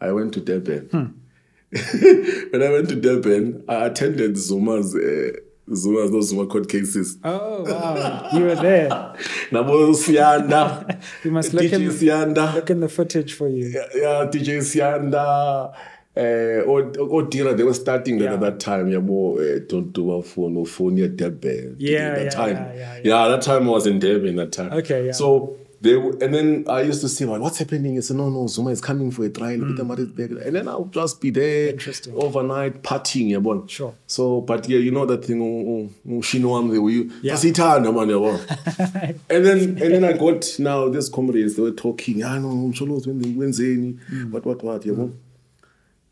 I went to Durban. when I went to Durban, I attended Zuma's uh, Zuma's those Zuma court cases. Oh wow, you were there. Nabo Sianda, you must look DJ in- Sianda, Look in the footage for you. yeah, DJ Sianda. Uh, or, or Dira, they were starting Yeah. at that time. Yeah, more uh, don't do a phone or phone near Durban. Yeah, that yeah, time. yeah, yeah, yeah. that time I was in Durban. That time. Okay, yeah. So they w- and then I used to say, well, what's happening? I said, no, no, Zuma is coming for a trial. Peter Maritzburg. And then I'll just be there. Interesting. overnight partying. Yeah, bon. Sure. So, but yeah, you know that thing, oh, oh, the way Yeah. Fasithanda, man, yeah, and then and then I got now these comrades they were talking. I know Msholos when they when Hmm. what what what yeah, bon.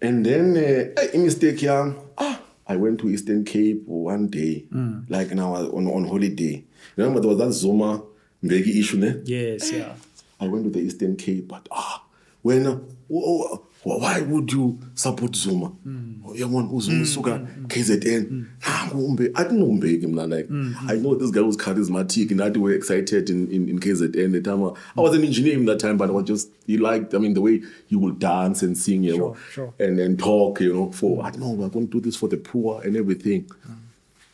And then uh, a mistake yeah. Ah, I went to Eastern Cape one day, Hmm. like now on on holiday. Remember there was that Zuma Mbeki issue, ne? Yes, yeah. I went to the Eastern Cape, but ah, uh, wh- why would you support Zuma? Hmm. Oh, yeah, man, Zuma hmm, suka hmm, KZN. Nangu ah, Umbe- I didn't know Mbeki, man. Like, I know this guy was charismatic and that we were excited in, in, in KZN. The time I, I was an engineer in that time, but I was just he liked. I mean, the way he would dance and sing, you know, Sure, sure. and and talk, you know. For I don't know, we're going to do this for the poor and everything.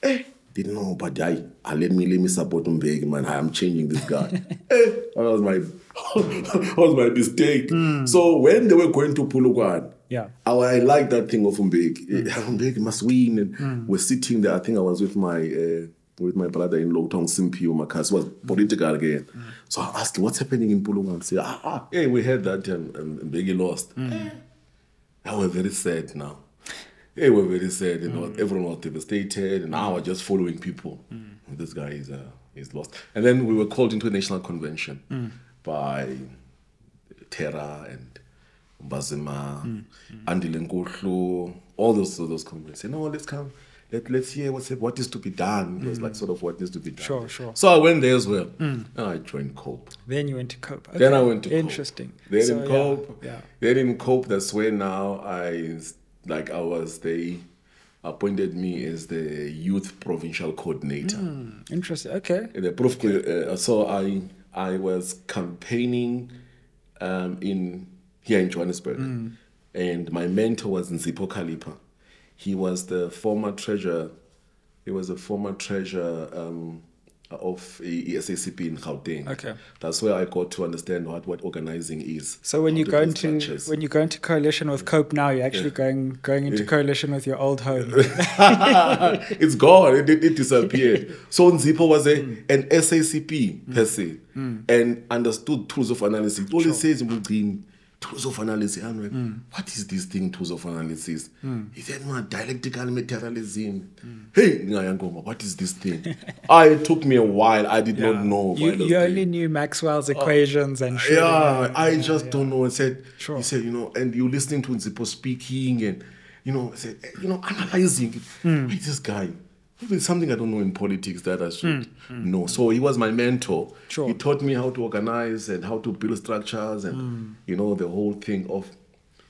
Eh, didn't know, but I, I ah, let me let me support Mbeki, man. I am changing this guy. eh, that was my that was my mistake. Hmm. So when they were going to Polokwane, Yeah. I, I like that thing of Mbeki. Hmm. Eh, Mbeki must win, and hmm. we're sitting there. I think I was with my. Uh, with my brother-in-law, Tong Simpio Makas, was political again. So I asked, what's happening in Polokwane? Say, ah, ah, hey, we heard that and, and, and Mbeki lost. Eh, I was very sad now. They were very sad, you know. Mm. Everyone was devastated, and I mm. was just following people. Mm. This guy is uh, is lost. And then we were called into a national convention by Terror and Mbhazima, Andy Lenkohlu, all those those comrades. Say, no, let's come. Let, let's hear what's what is to be done. It was like sort of what needs to be done. Sure, sure. So I went there as well. And I joined COPE. Then you went to Cope. Then I went to Cope. Interesting. Then So, in yeah, Cope, Yeah. then in Cope, that's where now I like I was they appointed me as the youth provincial coordinator. Interesting. Okay. The prof, uh, so I I was campaigning um, in here in Johannesburg, and my mentor was Nzipho Kalipa. He was the former treasurer. He was a former treasurer um, of eh, E- SACP in Gauteng. Okay. that's where I got to understand what, what organizing is. So when you go into structures. when you go into coalition with Cope now, you're actually going going into coalition with your old home. it's gone. It, it, it disappeared. so Nzipho was a, mm. an SACP per se mm. Mm. and understood tools of analysis. It always says in Mgcini, tools of analysis. I'm hmm. like, what is this thing, tools of analysis? Hmm. He said, no, dialectical materialism. Hey, Ngayangoma, what is this thing? I, ah, it took me a while. I did not know. You, you only knew Maxwell's oh. equations and shit. Yeah, I just don't know. I said, Sure. he said, you know, and you listening to Nzipho speaking and, you know, said, eh, you know, analyzing. Is hmm. this guy? There's something I don't know in politics that I should Hmm. know. So he was my mentor. Sure. He taught me how to organize and how to build structures and, Hmm. you know, the whole thing of.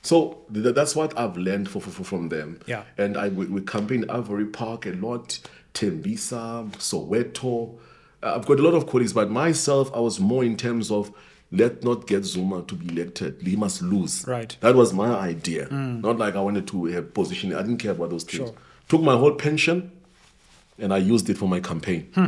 So th- that's what I've learned for, for, for- from them. Yeah. And I we, we campaigned Ivory Park a lot, Tembisa, Soweto. Uh, I've got a lot of colleagues, but myself, I was more in terms of let not get Zuma to be elected. He must lose. Right. That was my idea. Not like I wanted to have position. I didn't care about those things. Sure. Took my whole pension and I used it for my campaign. Hmm.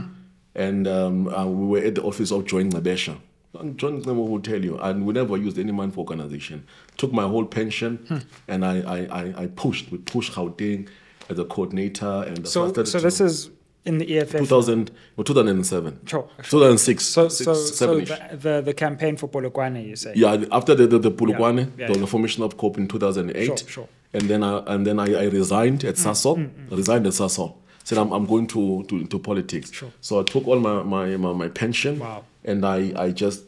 And um, uh, we were at the office of John Nabesha. And John Nabesha will tell you, and we never used any money for organization. Took my whole pension hmm. and I, I, I, I pushed. We pushed Gauteng as a coordinator. And So so this is in the EFF. 2000, well, 2007. Sure, 2006. So six, so so the, the the campaign for Polokwane, you say. Yeah, after the the, the Polokwane, Yeah, yeah, the, yeah. formation of COPE in 2008. Sure, sure. And then I and then I, I resigned at hmm, Sasol. I resigned at Sasol. Said I'm, I'm going to, to into politics. Sure. So I took all my my, my, my pension Wow. and I, I just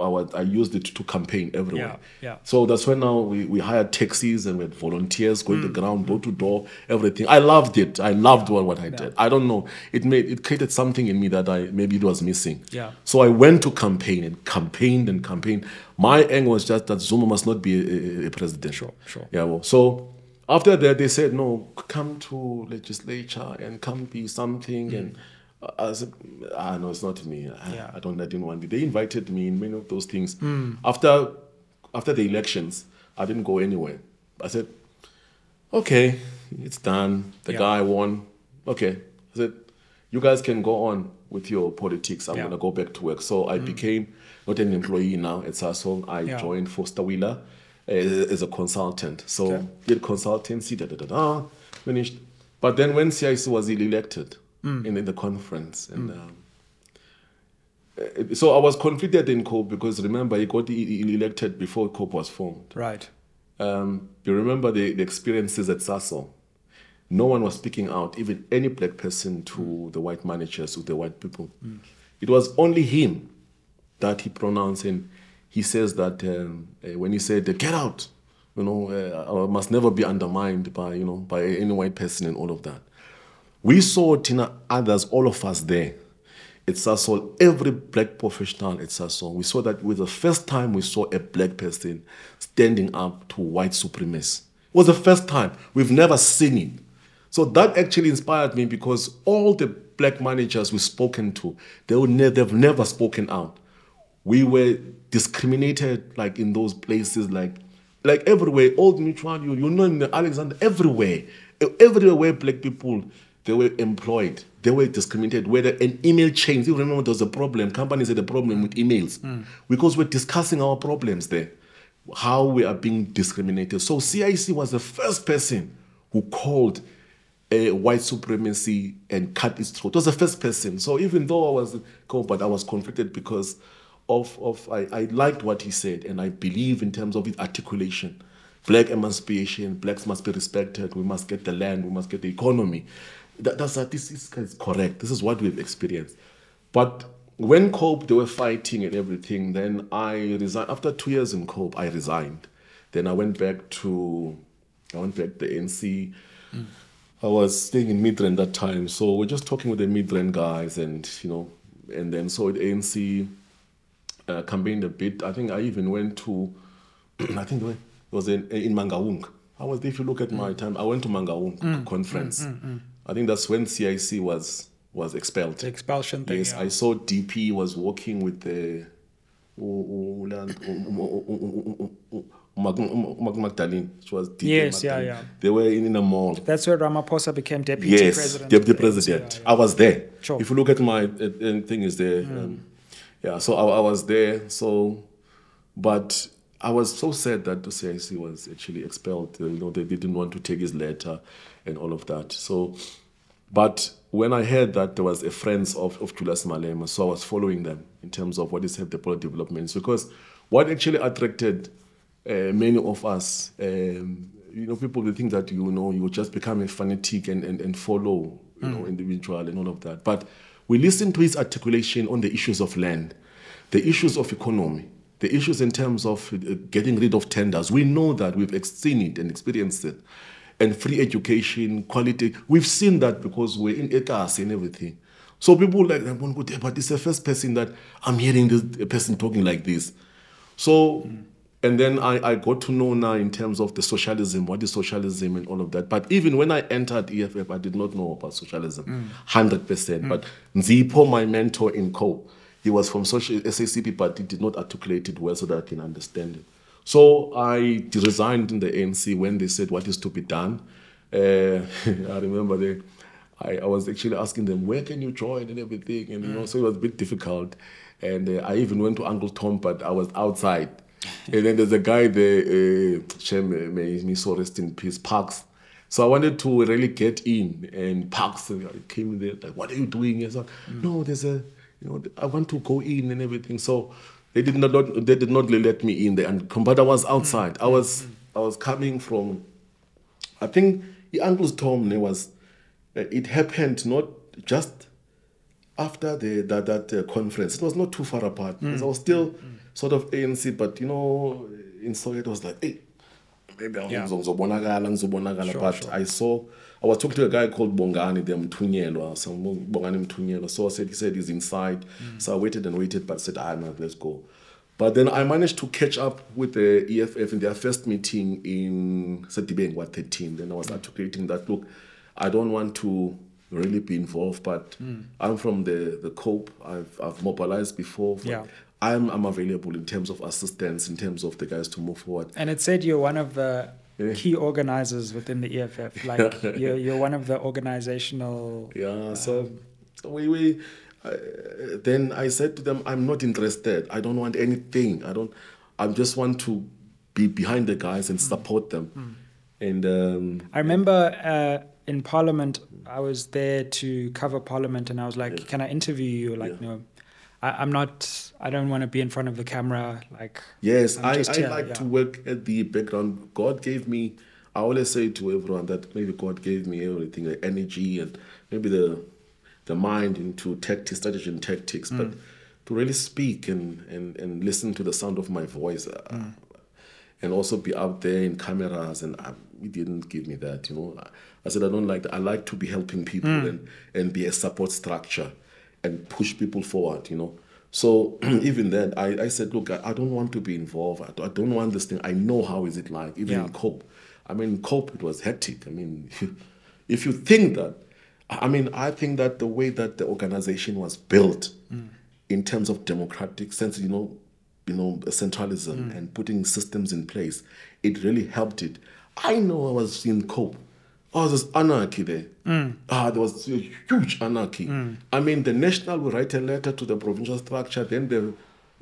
I, was, I used it to campaign everywhere. Yeah, yeah. So that's when now we, we hired taxis and we had volunteers going Mm. to the ground, door to door, everything. I loved it. I loved what, what I did. I don't know. It made it created something in me that I maybe it was missing. Yeah. So I went to campaign and campaigned and campaigned. My aim was just that Zuma must not be a, a- a president. Sure, sure. Yeah. Well, so after that, they said no, come to legislature and come be something and. I said, ah, no, it's not me. I, Yeah. I don't. I didn't want it. They invited me in many of those things. After, after the elections, I didn't go anywhere. I said, okay, it's done. The Yeah. guy won. Okay. I said, you guys can go on with your politics. I'm Yeah. going to go back to work. So I became not an employee now at Sasol. I joined Foster Wheeler uh, as a consultant. So Okay. did consultancy, da da da da, finished. But then when CIC was elected Mm. in, in the conference, and um, uh, so I was conflicted in COPE because remember, he got elected before COPE was formed. Right. Um, you remember the, the experiences at Sasol. No one was speaking out, even any black person, to the white managers, to the white people. It was only him that he pronounced, and he says that um, uh, when he said, "Get out," you know, uh, I must never be undermined by you know by any white person and all of that. We saw Tina, others, all of us there. At Sasol, every black professional at Sasol, we saw that it was the first time we saw a black person standing up to white supremacy. It was the first time. We've never seen it. So that actually inspired me because all the black managers we've spoken to, they would ne- they've never spoken out. We were discriminated like in those places, like like everywhere, old mutual, you, you know in the Alexander, everywhere. Everywhere where black people they were employed, they were discriminated. Whether an email chain, you remember there was a problem, companies had a problem with emails because we're discussing our problems there, how we are being discriminated. So CIC was the first person who called uh, white supremacy and cut its throat. It was the first person. So even though I was but I was conflicted because of, of I, I liked what he said and I believe in terms of his articulation. Black emancipation, blacks must be respected, we must get the land, we must get the economy. That, that's that this is is correct. This is what we've experienced. But when COPE, they were fighting and everything, then I resigned. After two years in COPE, I resigned. Then I went back to, I went back to the NC. Mm. I was staying in Midrand that time, so we're just talking with the Midrand guys, and you know, and then so at ANC, uh, campaigned a bit. I think I even went to, I think it was in, in Mangaung. I was if you look at my time, I went to Mangaung conference. I think that's when CIC was was expelled. The expulsion thing. Yes, yeah. I saw DP was working with the Magdalene. She was DP Yes, yeah, Magdalene. yeah. They were in, in a mall. That's where Ramaphosa became deputy Yes, president. deputy of the president. I was there. Sure. If you look at my uh, uh, thing, is there. Um, yeah, so I, I was there. So, but I was so sad that the CIC was actually expelled. You know, they didn't want to take his letter and all of that. So, but when I heard that there was a friends of, of Julius Malema, so I was following them in terms of what is the political developments. Because what actually attracted uh, many of us, um, you know, people they think that you know you just become a fanatic and, and, and follow, you know, individual and all of that. But we listened to his articulation on the issues of land, the issues of economy, the issues in terms of uh, getting rid of tenders. We know that we've seen it and experienced it. And free education, quality. We've seen that because we're in ECAS and everything. So people like, that, but it's the first person that I'm hearing this person talking like this. So, and then I, I got to know now in terms of the socialism, what is socialism and all of that. But even when I entered EFF, I did not know about socialism, 100%. But Nzipho, my mentor in Co, he was from social SACP, but he did not articulate it well so that I can understand it. So I resigned in the ANC when they said what is to be done. Uh, I remember they, I, I was actually asking them, where can you join and everything? And, you know, so it was a bit difficult. And uh, I even went to Uncle Tom, but I was outside. And then there's a guy there, uh, Shem, may he so rest in peace, Parks. So I wanted to really get in, and Parks uh, came there, like, what are you doing? Said, no, there's a, you know, I want to go in and everything. So they did not, they did not let me in there, and but I was outside. I was, I was coming from, I think the Uncle's Tom was uh, it happened not just after the that, that uh, conference. It was not too far apart because I was still sort of ANC, but you know, in Soweto, it was like, hey, maybe I'm Yeah. ngizobonakala ngizobonakala Sure, but sure. i saw i was talking to a guy called bongani the mthunyelwa some bongani mthunyelwa so i said he said he's inside Mm. so i waited and waited but said ah no let's go but then i managed to catch up with the eff in their first meeting in Sedibeng, what 13 then i was articulating that look i don't want to really be involved but Mm. i'm from the the cope i've, I've mobilized before Yeah. I'm, I'm available in terms of assistance in terms of the guys to move forward And it said you're one of the Yeah. key organizers within the EFF. Like you're, you're one of the organizational. Yeah, so we we uh, then I said to them, I'm not interested. I don't want anything. I don't. I just want to be behind the guys and support them. And um, I remember uh, in Parliament, I was there to cover Parliament, and I was like, Yeah. "Can I interview you?" Like, Yeah. no, I, I'm not. I don't want to be in front of the camera. Like, yes, I'm I, I here, like yeah. to work at the background. God gave me. I always say to everyone that maybe God gave me everything, the energy and maybe the the mind into tactics, strategy and tactics, but to really speak and, and, and listen to the sound of my voice. Uh, and also be out there in cameras and um, he didn't give me that you know I, I said i don't like that i like to be helping people and and be a support structure and push people forward you know? So even then I, I said look I, I don't want to be involved. I, don't- I don't want this thing. I know how is it like even Yeah. in cope. I mean in cope it was hectic. I mean if you think that i mean i think that the way that the organization was built mm. in terms of democratic sense you know you know, centralism mm. and putting systems in place, it really helped it. I know I was in COPE. Oh, there's anarchy there. Mm. Ah, there was a huge anarchy. Mm. I mean, the national will write a letter to the provincial structure, then the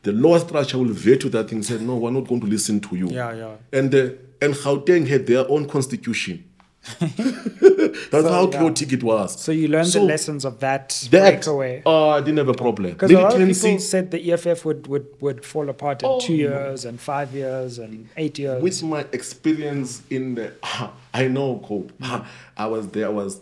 the lower structure will veto that thing and say, no, we're not going to listen to you. Yeah, yeah. And the and Gauteng had their own constitution. That's So, how yeah. chaotic it was. so you learned So the lessons of that, That, breakaway. oh, uh, I didn't have a problem. Because a lot of people said the EFF would, would, would fall apart in Oh, two no. years and five years and eight years. with my experience in the ah, I know Cope. Hmm. Ah, I was there, I was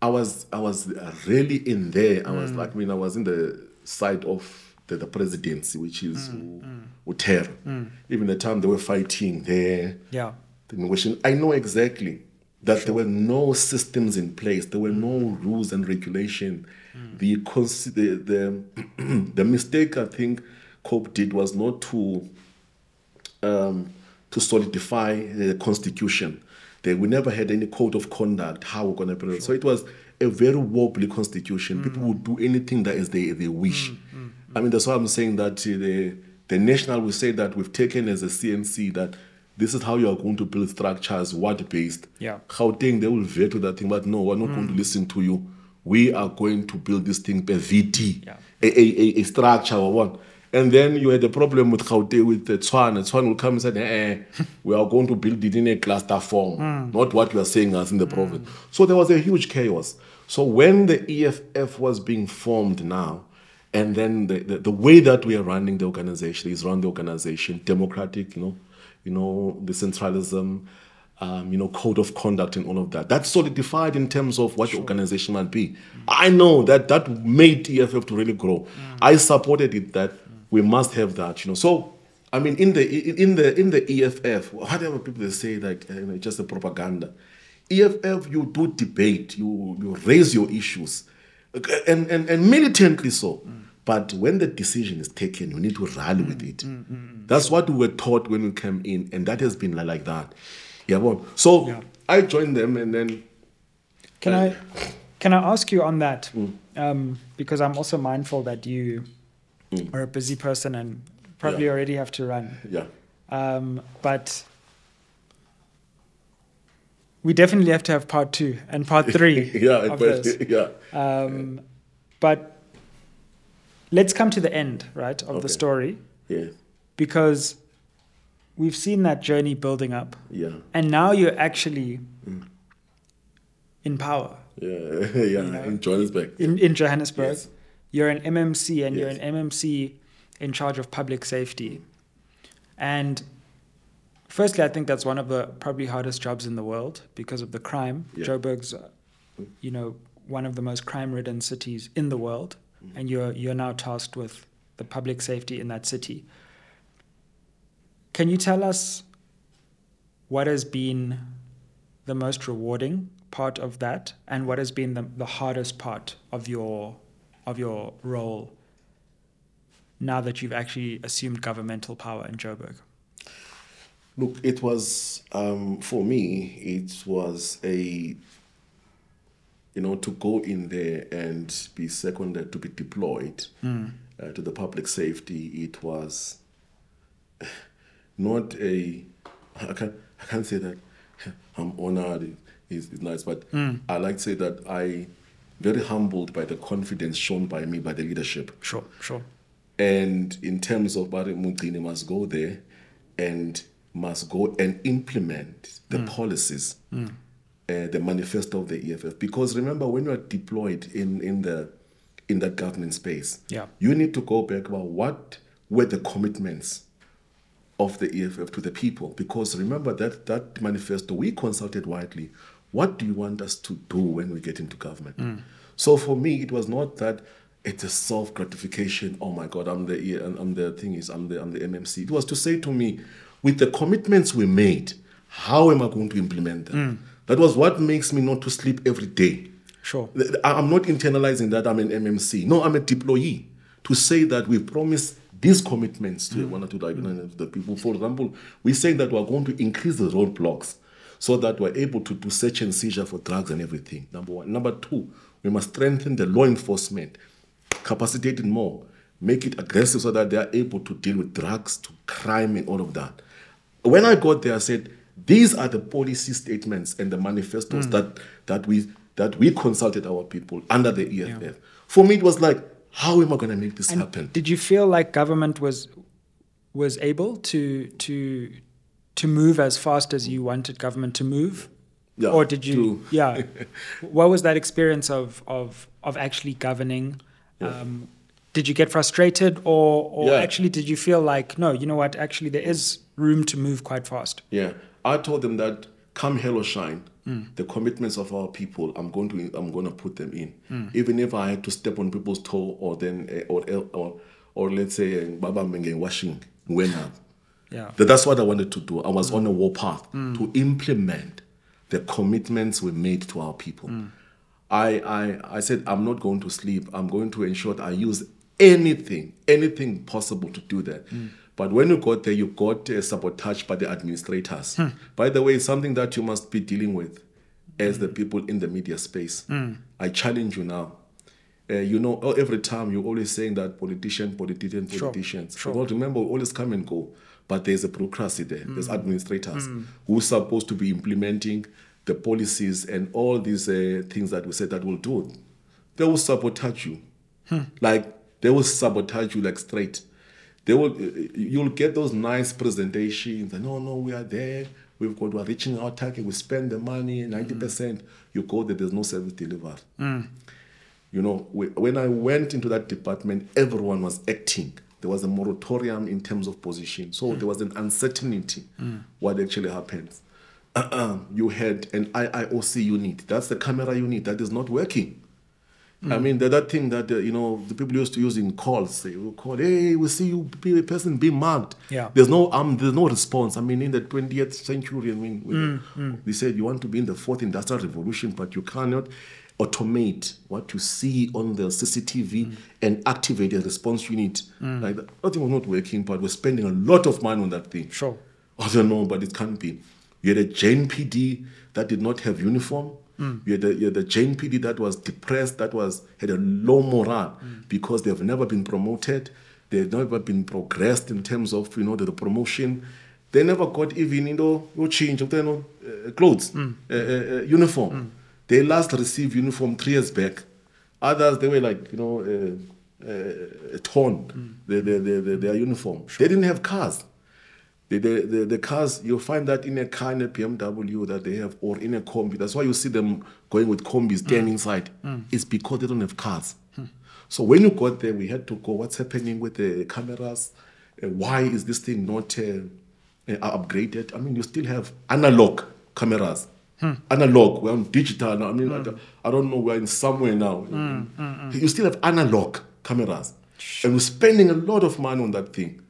I was I was really in there. I was hmm. like I mean I was in the side of the, the presidency, which is mm. Utero. Hmm. Even the time they were fighting there, yeah. the negotiation. I know exactly that there were no systems in place. There were no rules and regulation. Hmm. The, cons- the the the mistake I think Cope did was not to um, to solidify the constitution. They we never had any code of conduct. How we're going to build it. So it was a very wobbly constitution. Hmm. People would do anything that is they they wish. Hmm, I mean, that's why I'm saying that uh, the the national will say that we've taken as a CNC that this is how you are going to build structures, what based. Yeah. Gauteng, they will veto that thing, but no, we're not going to listen to you. We are going to build this thing per VT, Yeah. a, a, a, structure or one. And then you had a problem with Gauteng, with the Tshwane. Tshwane will come and say, eh, we are going to build it in a cluster form, not what we are saying as in the province. So there was a huge chaos. So when the EFF was being formed now, and then the, the, the way that we are running the organization is run the organization democratic, you know, you know, the centralism, um, you know, code of conduct and all of that. That's solidified in terms of what the organization might be. I know that that made EFF to really grow. Mm. I supported it that we must have that, you know. So I mean, in the in the in the EFF, whatever people they say, like you know, just a propaganda. EFF, you do debate, you you raise your issues, and and, and militantly so. Mm. But when the decision is taken, you need to rally mm, with it. That's what we were taught when we came in, and that has been like that. Yeah, well, so Yeah. I joined them, and then Can I can I ask you on that? Mm. Um, because I'm also mindful that you Mm. are a busy person and probably Yeah. already have to run. yeah, Um, but we definitely have to have part two and part three yeah, of but- this. yeah, Um, but let's come to the end, right, of Okay. the story yeah, because we've seen that journey building up, yeah, and now you're actually Mm. in power yeah, yeah. know, in Johannesburg. in, in Johannesburg. Yes. You're an MMC, and you're an MMC in charge of public safety. And firstly, I think that's one of the probably hardest jobs in the world because of the crime. Yeah. Joburg's uh, you know, one of the most crime-ridden cities in the world, and you're you're now tasked with the public safety in that city. Can you tell us what has been the most rewarding part of that, and what has been the, the hardest part of your of your role now that you've actually assumed governmental power in Joburg? Look, it was um, for me. It was a you know to go in there and be seconded to be deployed uh, to the public safety. It was not a. I can't. I can't say that I'm honored. It's, it's nice, but hmm. I like to say that I very humbled by the confidence shown by me by the leadership. Sure, sure. And in terms of Barry Mugini must go there and must go and implement the hmm. policies, hmm. uh, the manifesto of the EFF. Because remember, when you are deployed in, in the in that government space, Yeah. you need to go back about what were the commitments of the EFF to the people. Because remember that that manifesto we consulted widely. What do you want us to do when we get into government? Mm. So for me, it was not that it's a self gratification. Oh my God, I'm the I'm the thing is I'm the I'm the MMC. It was to say to me, with the commitments we made, how am I going to implement them? Mm. That was what makes me not to sleep every day. Sure. I'm not internalizing that I'm an MMC. No, I'm a deployee. To say that we promise these commitments to mm. one or two know, the people. For example, we're saying that we're going to increase the roadblocks so that we're able to do search and seizure for drugs and everything. Number one. Number two, we must strengthen the law enforcement, capacitate it more, make it aggressive so that they are able to deal with drugs, to crime, and all of that. When I got there, I said, these are the policy statements and the manifestos mm. that that we that we consulted our people under the EFF. For me, it was like, how am I going to make this happen? Did you feel like government was was able to to to move as fast as you wanted government to move? Yeah, or did you yeah. what was that experience of of of actually governing? Um, did you get frustrated or or Yeah. actually did you feel like no, you know what, actually there is room to move quite fast? Yeah, I told them that come hell or shine, the commitments of our people, I'm going to I'm going to put them in, even if I had to step on people's toe or then eh, or or or let's say eh, Baba Menge washing when up. Yeah. That- That's what I wanted to do. I was on a war path to implement the commitments we made to our people. I, I, I said, I'm not going to sleep. I'm going to ensure that I use anything, anything possible to do that. But when you got there, you got uh, sabotaged by the administrators. By the way, it's something that you must be dealing with as the people in the media space. I challenge you now. Uh, you know, oh, every time you're always saying that politician, politician, politicians. sure. Well, remember, we always come and go. But there's a bureaucracy there. There's administrators who are supposed to be implementing the policies and all these uh, things that we said that will do. They will sabotage you. Like, they will sabotage you like straight. They will, you'll get those nice presentations. And, no, no, we are there. We've got, we're reaching our target. We spend the money, 90%. Mm-hmm. You go there, there's no service delivered. Mm. You know, we, when I went into that department, everyone was acting. There was a moratorium in terms of position. So mm. there was an uncertainty mm. what actually happens. Uh-uh. You had an IIOC unit. That's the camera unit that is not working. I mm. mean, the, that thing that, uh, you know, the people used to use in calls. They will call, hey, we see you, be a person being mugged. Yeah. There's no um, there's no response. I mean, in the 20th century, I mean, we, mm, mm. we said you want to be in the fourth industrial revolution, but you cannot automate what you see on the CCTV and activate a response unit. Like that. That thing was not working, but we're spending a lot of money on that thing. Sure. I don't know, but it can't be. You had a JMPD that did not have uniform. You, had a, you had a JMPD that was depressed, that was had a low morale because they've never been promoted. They've never been progressed in terms of you know the, the promotion. They never got even you know no change of their you know, uh, clothes, uh, uh, uh, uniform. They last received uniform three years back. Others they were like you know uh, uh, torn. Their, their, their, their, their uniform. They didn't have cars. The, the, the, the cars, you'll find that in a car, in a BMW that they have, or in a combi. That's why you see them going with combis, mm. staying inside. Mm. It's because they don't have cars. Mm. So when you got there, we had to go, what's happening with the cameras? Uh, why is this thing not uh, uh, upgraded? I mean, you still have analog cameras hmm. Analog, we're on digital now. I mean, I, hmm. don't- I don't know, we're in somewhere now. Hmm, you still have analog cameras. And we're spending a lot of money on that thing.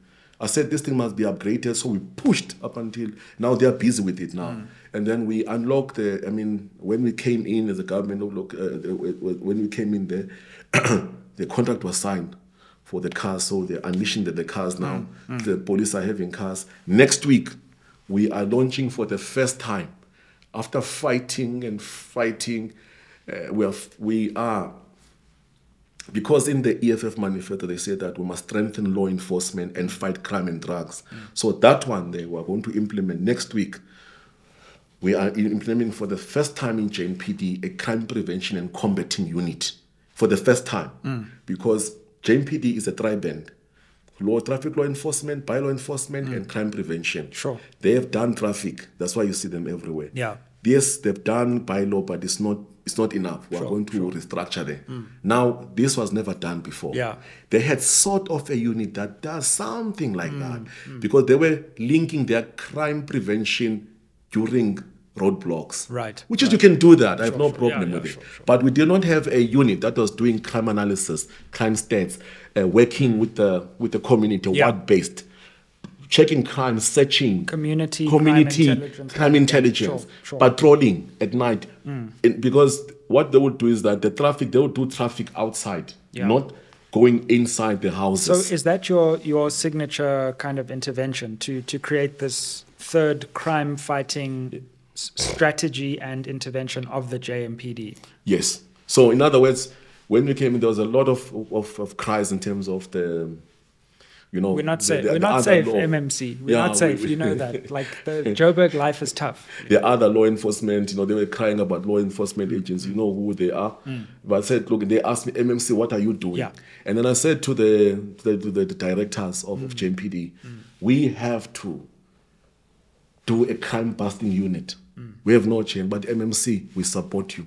I said this thing must be upgraded, so we pushed up until now they're busy with it now. And then we unlocked the, I mean, when we came in as a government, oh, look, uh, when we came in there, the contract was signed for the cars, so they're unleashing the, the cars now. The police are having cars. Next week, we are launching for the first time. After fighting and fighting, uh, we, are, we are because in the EFF manifesto they say that we must strengthen law enforcement and fight crime and drugs. Mm. So that one they were going to implement next week. We are implementing for the first time in JMPD a crime prevention and combating unit for the first time mm. because JMPD is a tri-band. Law, traffic law enforcement, by law enforcement, mm. and crime prevention. Sure. They have done traffic. That's why you see them everywhere. Yeah. Yes, they've done by law, but it's not it's not enough. We're going to restructure them. Now, this was never done before. Yeah. They had sort of a unit that does something like that Mm, because they were linking their crime prevention during roadblocks. Right, Which is you can do that. I have no sure. problem Yeah, with yeah, it. sure, sure. But we did not have a unit that was doing crime analysis, crime stats, uh, working with the with the community, Yeah. what based, checking crime, searching, Community, crime community, intelligence. crime intelligence, Sure, sure. patrolling at night. Mm. In- because what they would do is that the traffic they would do traffic outside, Yeah. not going inside the houses. So is that your your signature kind of intervention to to create this third crime fighting s- strategy and intervention of the JMPD? Yes. So in other words, when we came in, there was a lot of of, of cries in terms of the, you know, We're not the- safe. the- We're the not safe, law. MMC. We're Yeah, not safe. we- you know that. Like the Joburg life is tough. the other law enforcement, you know, they were crying about law enforcement agents. You know who they are. But I said, look, they asked me, MMC, what are you doing? Mm. Yeah. And then I said to the to the, to the directors of, Mm. of JMPD, we have to do a crime busting unit. Mm. We have no change, but MMC, we support you.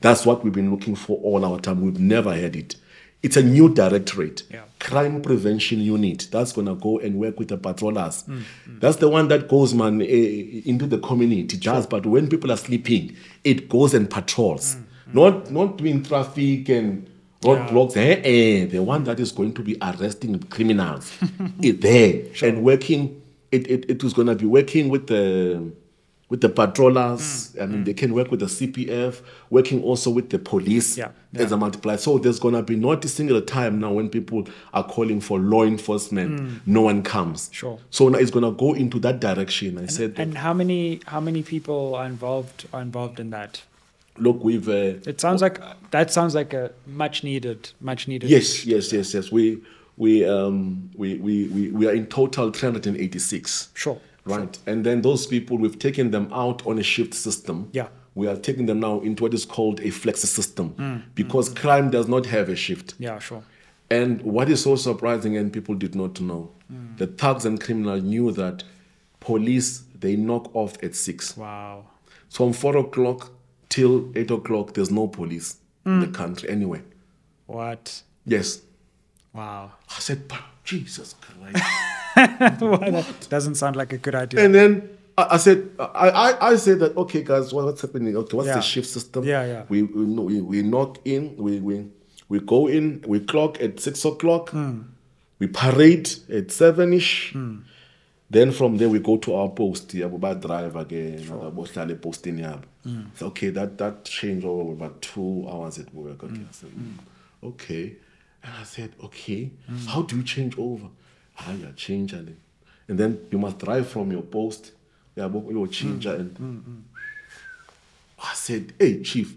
That's what we've been looking for all our time. We've never had it. It's a new directorate, Yeah. crime prevention unit. That's gonna go and work with the patrollers. Mm, That's the one that goes, man, eh, into the community. Just, but when people are sleeping, it goes and patrols. Mm, Not not doing traffic and roadblocks. Eh, eh, the one that is going to be arresting criminals. it there and working. It, it, it was gonna be working with the with the patrollers. Mm, I mean, they can work with the CPF, working also with the police Yeah, as a multiplier. So there's gonna be not a single time now when people are calling for law enforcement, no one comes. Mm. Sure. So now it's gonna go into that direction. I said, that, And how many how many people are involved are involved in that? look, we've uh, It sounds like that sounds like a much needed, much needed. yes, yes, yes, yes. We we um we we we, we are in total 386. Sure. Right. And then those people, we've taken them out on a shift system. Yeah. We are taking them now into what is called a flexi system mm, mm. because crime does not have a shift. Yeah, sure. And what is so surprising, and people did not know, mm. the thugs and criminals knew that police they knock off at six. Wow. So from four o'clock till eight o'clock, there's no police in the country anyway. What? Yes. Wow. I said, but Jesus Christ. that doesn't sound like a good idea. and then I, I said, I, I, I said that, okay, guys, what, what's happening? Okay, what's Yeah. the shift system? Yeah, yeah. We, we, we, we knock in, we, we, we go in, we clock at six o'clock, Hmm. we parade at seven ish. Then from there we go to our post. Yeah, we drive again. Sure. posting yabo. Hmm. So okay, that that changed over about two hours at work. Okay, I said, mm, okay. And I said, okay, Hmm. how do you change over? Ah, yeah, change and and then you must drive from your post. Yeah, you change Hmm. and I said, hey, chief,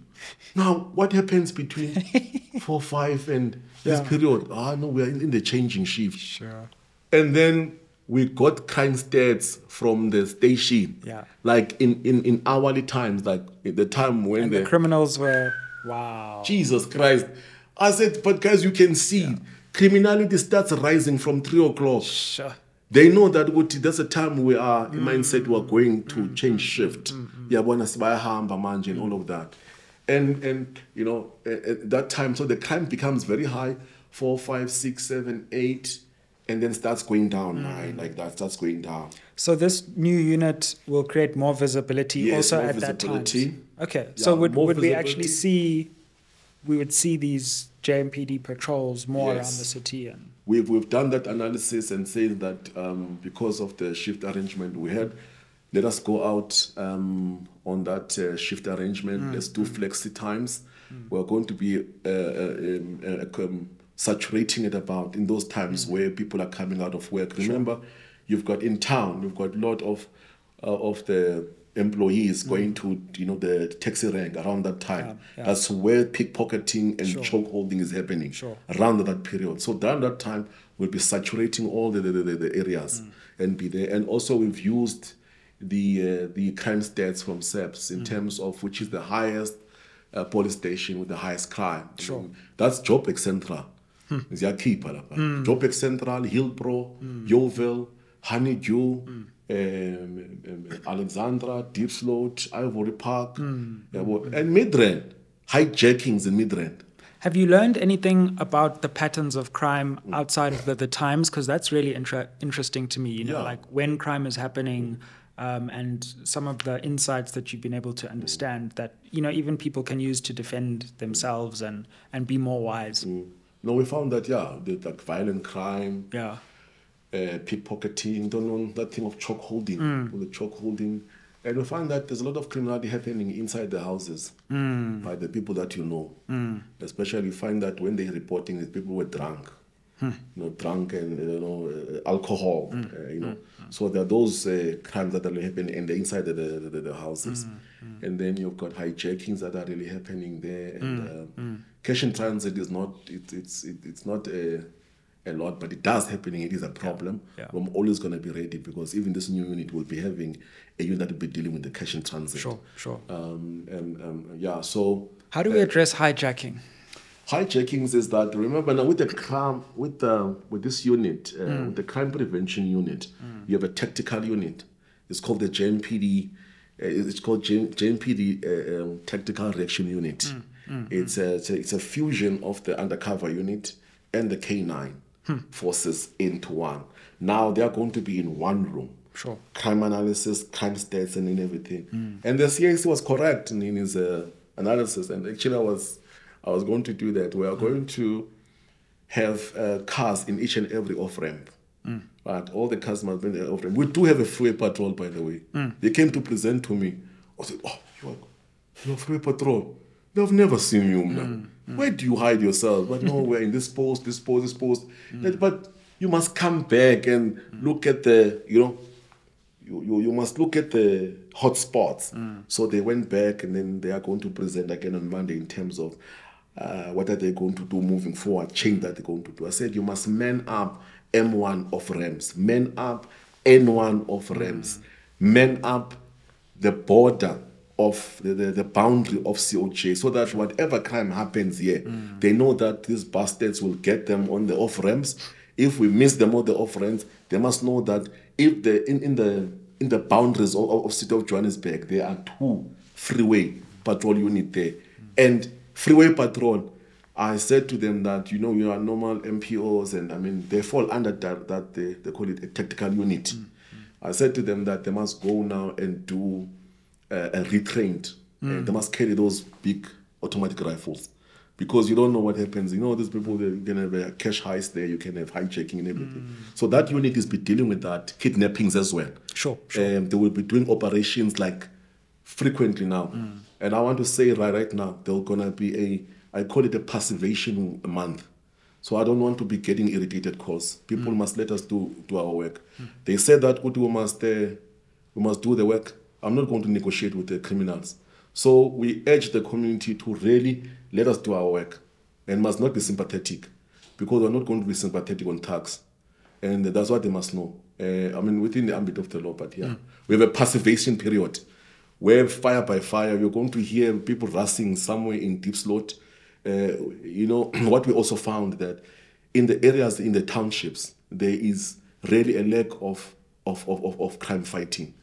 now what happens between four, five, and this Yeah. period? Ah, no, we are in, in the changing shift. Sure. And then we got crime stats from the station. Yeah. Like in, in, in hourly times, like the time when the, the criminals were wow. Jesus Christ. I said, but guys, you can see criminality starts rising from three o'clock. Sure. They know that ukuthi there's a time we are Mm. in mindset we are going to mm, change mm, shift. Mm, Yabona sibayahamba manje and all of that. And and you know at, at that time, so the crime becomes very high, four, five, six, seven, eight, and then starts going down, right? Like that starts going down. So this new unit will create more visibility Yes, also more at that time. visibility. Okay. so Yeah, would, more would we actually see we would see these JMPD patrols more around the city and We've, we've done that analysis and saying that um, because of the shift arrangement we had, let us go out um, on that uh, shift arrangement. Let's do flexi times. We're going to be uh, uh, um, uh, um, saturating it about in those times where people are coming out of work. Remember, you've got in town, you've got a lot of uh, of the employees going to you know the taxi rank around that time. Yeah, yeah. That's where pickpocketing and Sure. choke holding is happening Sure. around that period. So during that time, we'll be saturating all the, the, the, the areas and be there. And also we've used the uh, the crime stats from SAPS in terms of which is the highest uh, police station with the highest crime. Sure. That's Joburg Central. Ziyakhipha lapha. Joburg Central, Hillbrow, Yeoville, Honeydew, um, Um, um, Alexandra, Diepsloot, Ivory Park, hmm. yabo, and Midrand. Hijackings in Midrand. Have you learned anything about the patterns of crime outside of the, the times? Because that's really inter- interesting to me. You know, Yeah. like when crime is happening, um, and some of the insights that you've been able to understand that you know even people can use to defend themselves and and be more wise. Mm. No, we found that yeah, the like violent crime, Yeah. Uh, pickpocketing, don't know that thing of choke holding, Mm. the choke holding, and we find that there's a lot of criminality happening inside the houses Mm. by the people that you know. Especially, you find that when they're reporting, that people were drunk, Hmm. you know, drunk and you know uh, alcohol, Mm. uh, you know. So there are those uh, crimes that are really happening in the inside of the, the, the houses, Mm. and then you've got hijackings that are really happening there, and Mm. um, cash in transit is not it, it's it, it's not a a lot, but it does happening. It is a problem. yeah. I'm always going to be ready because even this new unit will be having a unit that will be dealing with the cash in transit. Sure. Sure. Um, and um, yeah, so How do we address hijacking? hijackings is that remember now with the crime with the with this unit uh, Mm. with the crime prevention unit you have a tactical unit it's called the JMPD uh, it's called JMPD uh, um, tactical reaction unit Mm. It's, a, it's a it's a fusion of the undercover unit and the K9 Hmm. forces into one now they are going to be in one room Sure. crime analysis, crime stats, and in everything. Hmm. And the CAC was correct in, in his uh, analysis. And actually, I was I was going to do that. We are going to have uh, cars in each and every off ramp. Right, all the cars must be in the off ramp. We do have a freeway patrol, by the way. They came to present to me. I said, "Oh, you're, you're a freeway patrol. They've never seen you, man. Where do you hide yourself? But no, we're in this post, this post, this post. Mm. That- But you must come back and mm. look at the, you know, you, you, you must look at the hot spots. So they went back and then they are going to present again on Monday in terms of uh, what are they going to do moving forward, change that they're going to do. I said you must man up M1 of REMS, man up N1 of REMS, man up the border of the, the, the boundary of COJ so that whatever crime happens here, they know that these bastards will get them on the off ramps. If we miss them on the off ramps, they must know that if the in, in the in the boundaries of, of city of Johannesburg, there are two freeway patrol unit there. And freeway patrol, I said to them that you know you are normal MPOs and I mean they fall under that, that they, they call it a tactical unit. Mm, mm. I said to them that they must go now and do uh, a retrained. And they must carry those big automatic rifles because you don't know what happens. You know, these people, they, can have a cash heist there, you can have hijacking and everything. So that unit is be dealing with that, kidnappings as well. Sure, Um, they will be doing operations like frequently now. And I want to say right, right now, there's going to be a, I call it a passivation month. So I don't want to be getting irritated because people must let us do, do our work. They said that we must, uh, we must do the work. I'm not going to negotiate with the criminals. So we urge the community to really let us do our work and must not be sympathetic because we're not going to be sympathetic on tax. And that's what they must know. Uh, I mean, within the ambit of the law, but yeah. We have a passivation period where fire by fire, you're going to hear people rustling somewhere in Diepsloot. Uh, you know, what we also found that in the areas, in the townships, there is really a lack of, of, of, of crime fighting.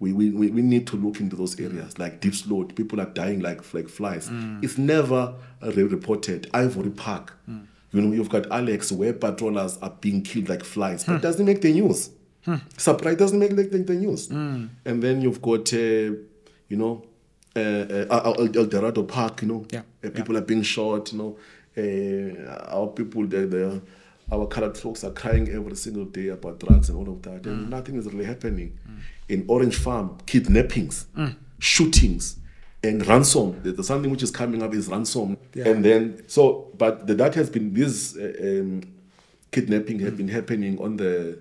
We, we, we we need to look into those areas like Diepsloot. People are dying like, like flies. It's never reported. Ivory Park. You know, you've got Alex where patrollers are being killed like flies, but doesn't make the news. Surprise doesn't make the, the news. And then you've got, uh, you know, uh, uh, Eldorado Park, you know, Yeah, uh, people are being shot, you know, uh, our people, they they our colored folks are crying every single day about drugs and all of that, and mm. nothing is really happening. Mm. In Orange Farm, kidnappings, mm. shootings, and ransom. There's something which is coming up is ransom, and then so, but the, that has been this uh, um, kidnapping have been happening on the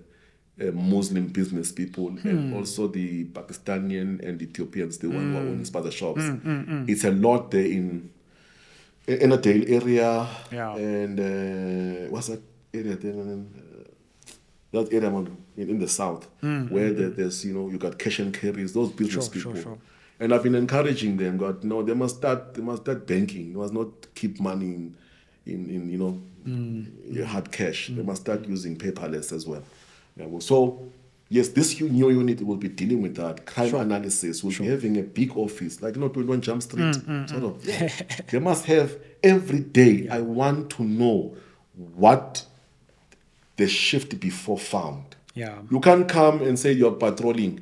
uh, Muslim business people and also the Pakistani and Ethiopians, the one who are owning shops. It's a lot there in in a Dale area. Yeah. and uh, what's that area? Uh, that area man, in, in the south where there, there's you know you got cash and carries those business Mm, Sure, sure, people. sure. And I've been encouraging them. God, no, they must start. They must start banking. They must not keep money in, in, in you know, Mm. hard cash. They must start using paperless as well. Yeah, well, so, yes, this new unit will be dealing with that crime analysis. We'll be having a big office, like you know, 21 Jump Street. Mm, sort of. Yeah. they must have every day. I want to know what the shift before found. Yeah. You can't come and say you're patrolling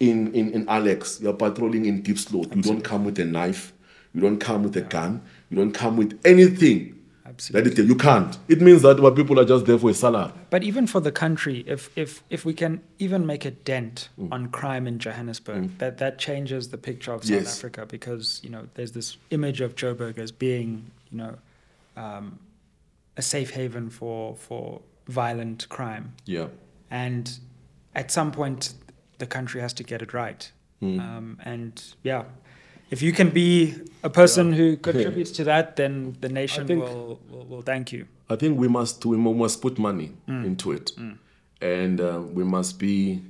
in, in, in Alex, you're patrolling in Diepsloot. You don't come with a knife, you don't come with a gun, you don't come with anything. Absolutely. That is, you can't. It means that our people are just there for a salary. But even for the country, if if if we can even make a dent on crime in Johannesburg, that that changes the picture of South Yes. Africa because you know there's this image of Joburg as being you know um, a safe haven for for violent crime, Yeah. and at some point the country has to get it right. Um, and yeah, if you can be a person who contributes to that, then the nation think- will, will will thank you. I think we must we must put money into it, and uh, we must be.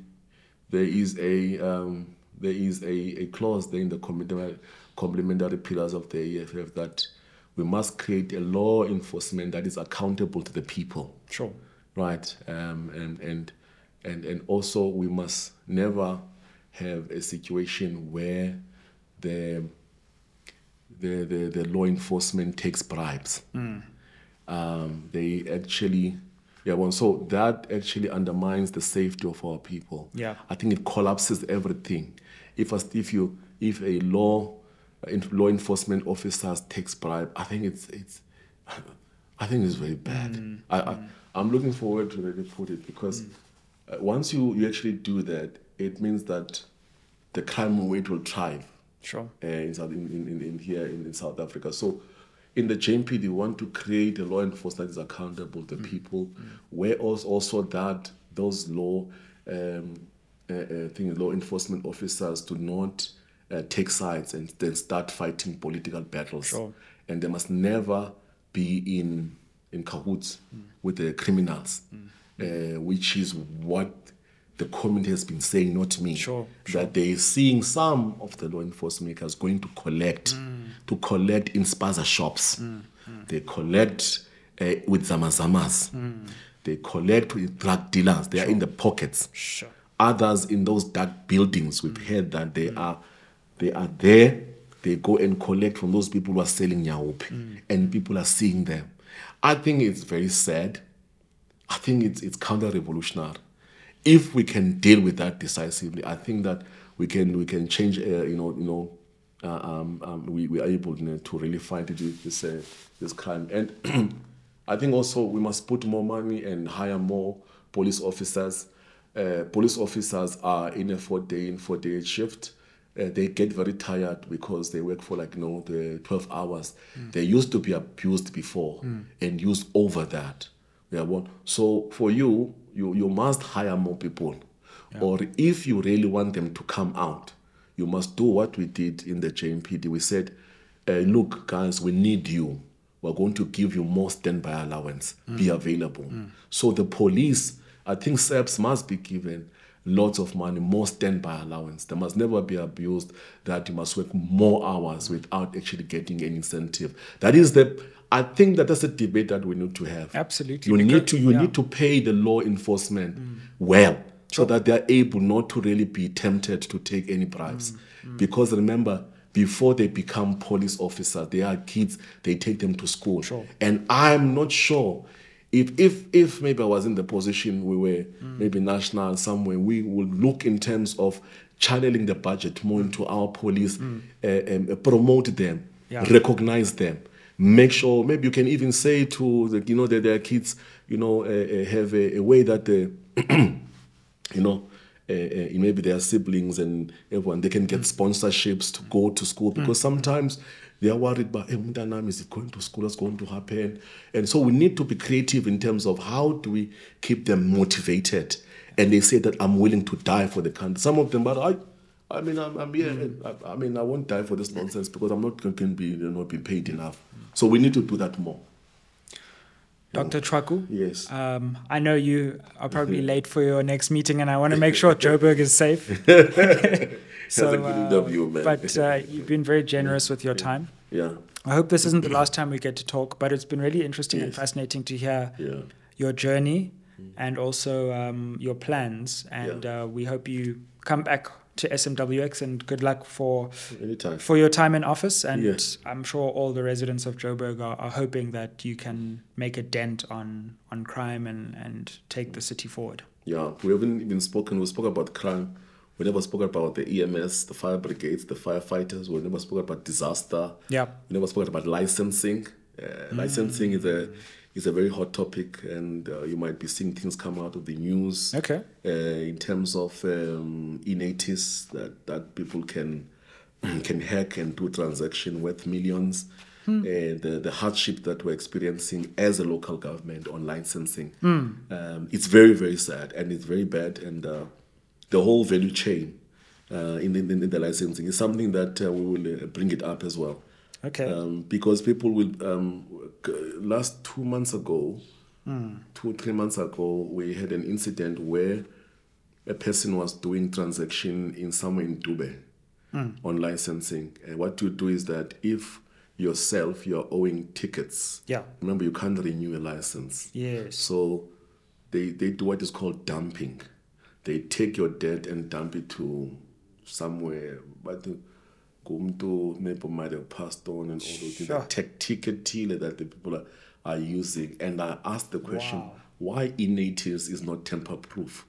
There is a um, there is a, a clause there in the complementary, complementary pillars of the EFF that we must create a law enforcement that is accountable to the people. Sure. Right? Um, and and and and also we must never have a situation where the the the, the law enforcement takes bribes. Um, they actually. Yeah, well, so that actually undermines the safety of our people. Yeah. I think it collapses everything. If a, if you if a law in- law enforcement officers takes bribe, I think it's it's I think it's very bad. I, I I'm looking forward to really put it because uh, once you you actually do that, it means that the crime rate will thrive Sure. uh, in, South, in, in, in, here in, in South Africa. So in the JMP, they want to create a law enforcement that is accountable to the people, where also, also that those law um, uh, uh, thing, law enforcement officers do not uh, take sides and then start fighting political battles. Sure. And they must never be in in cahoots with the criminals, uh, which is what the community has been saying, not me Sure, that they're seeing some of the law enforcement makers going to collect to collect in spaza shops. They collect uh, with zamazamas. They collect with drug dealers. They are in the pockets. Sure. others in those dark buildings we've heard that they are they are there. They go and collect from those people who are selling nyaope and people are seeing them i think it's very sad I think it's it's counter-revolutionary. If we can deal with that decisively, I think that we can we can change. Uh, you know, you know, uh, um, um, we, we are able you know, to really fight this uh, this crime. And I think also we must put more money and hire more police officers. Uh, police officers are in a four-day in four-day shift. Uh, they get very tired because they work for like you know the 12 hours. They used to be abused before and used over that. Yeah, well, so for you, you you must hire more people, or if you really want them to come out, you must do what we did in the JMPD. We said, uh, look, guys, we need you. We're going to give you more standby allowance. Be available. So the police, I think SAPS must be given lots of money, more standby allowance. They must never be abused that you must work more hours without actually getting an incentive. That is the I think that that's a debate that we need to have. Absolutely, You need to you yeah. need to pay the law enforcement well so that they are able not to really be tempted to take any bribes. Mm, mm. Because remember, before they become police officers, they are kids. They take them to school, Sure. and I'm not sure if if if maybe I was in the position we were maybe national somewhere, we would look in terms of channeling the budget more into our police, uh, um, promote them, Yeah. recognize them, make sure. Maybe you can even say to the, you know that their kids, you know, uh, have a, a way that they, you know. Uh, uh, maybe their siblings and everyone they can get sponsorships to go to school because sometimes they are worried about eh, hey, umntanami, is it going to school what's going to happen and so we need to be creative in terms of how do we keep them motivated and they say that i'm willing to die for the country some of them but i I mean, I'm, I'm here. and I, I mean, I won't die for this nonsense because I'm not going to be, you know, be paid enough. So we need to do that more. Dr. Tshwaku, Yes. um, I know you are probably late for your next meeting, and I want to make sure Joburg is safe. That's a good interview, man. But uh, you've been very generous with your time. Yeah. I hope this isn't the last time we get to talk, but it's been really interesting and fascinating to hear Yeah. your journey and also um, your plans. And uh, we hope you come back to SMWX and good luck for Anytime. for your time in office. And Yes. I'm sure all the residents of Joburg are, are hoping that you can make a dent on on crime and, and take the city forward. Yeah, we haven't even spoken. We spoke about crime. We never spoke about the EMS, the fire brigades, the firefighters. We never spoke about disaster. Yeah. We never spoke about licensing. Uh, Licensing is a is a very hot topic, and uh, you might be seeing things come out of the news. Okay. Uh, in terms of um, eNaTIS that that people can can hack and do transaction worth millions. Uh, the the hardship that we're experiencing as a local government on licensing, um, it's very very sad and it's very bad. And uh, the whole value chain uh, in, the, in the licensing is something that uh, we will uh, bring it up as well. Okay. Um, because people will. Um, last two months ago, two three months ago, we had an incident where a person was doing transaction in somewhere in Dubai on licensing. And what you do is that if yourself you're owing tickets, Yeah. remember you can't renew a license. Yes. So they, they do what is called dumping. They take your debt and dump it to somewhere. But the Gumto, maybe might have passed on and all those things. Sure. The tech that the people are, are using. And I asked the question Wow. why eNaTIS is not temper proof?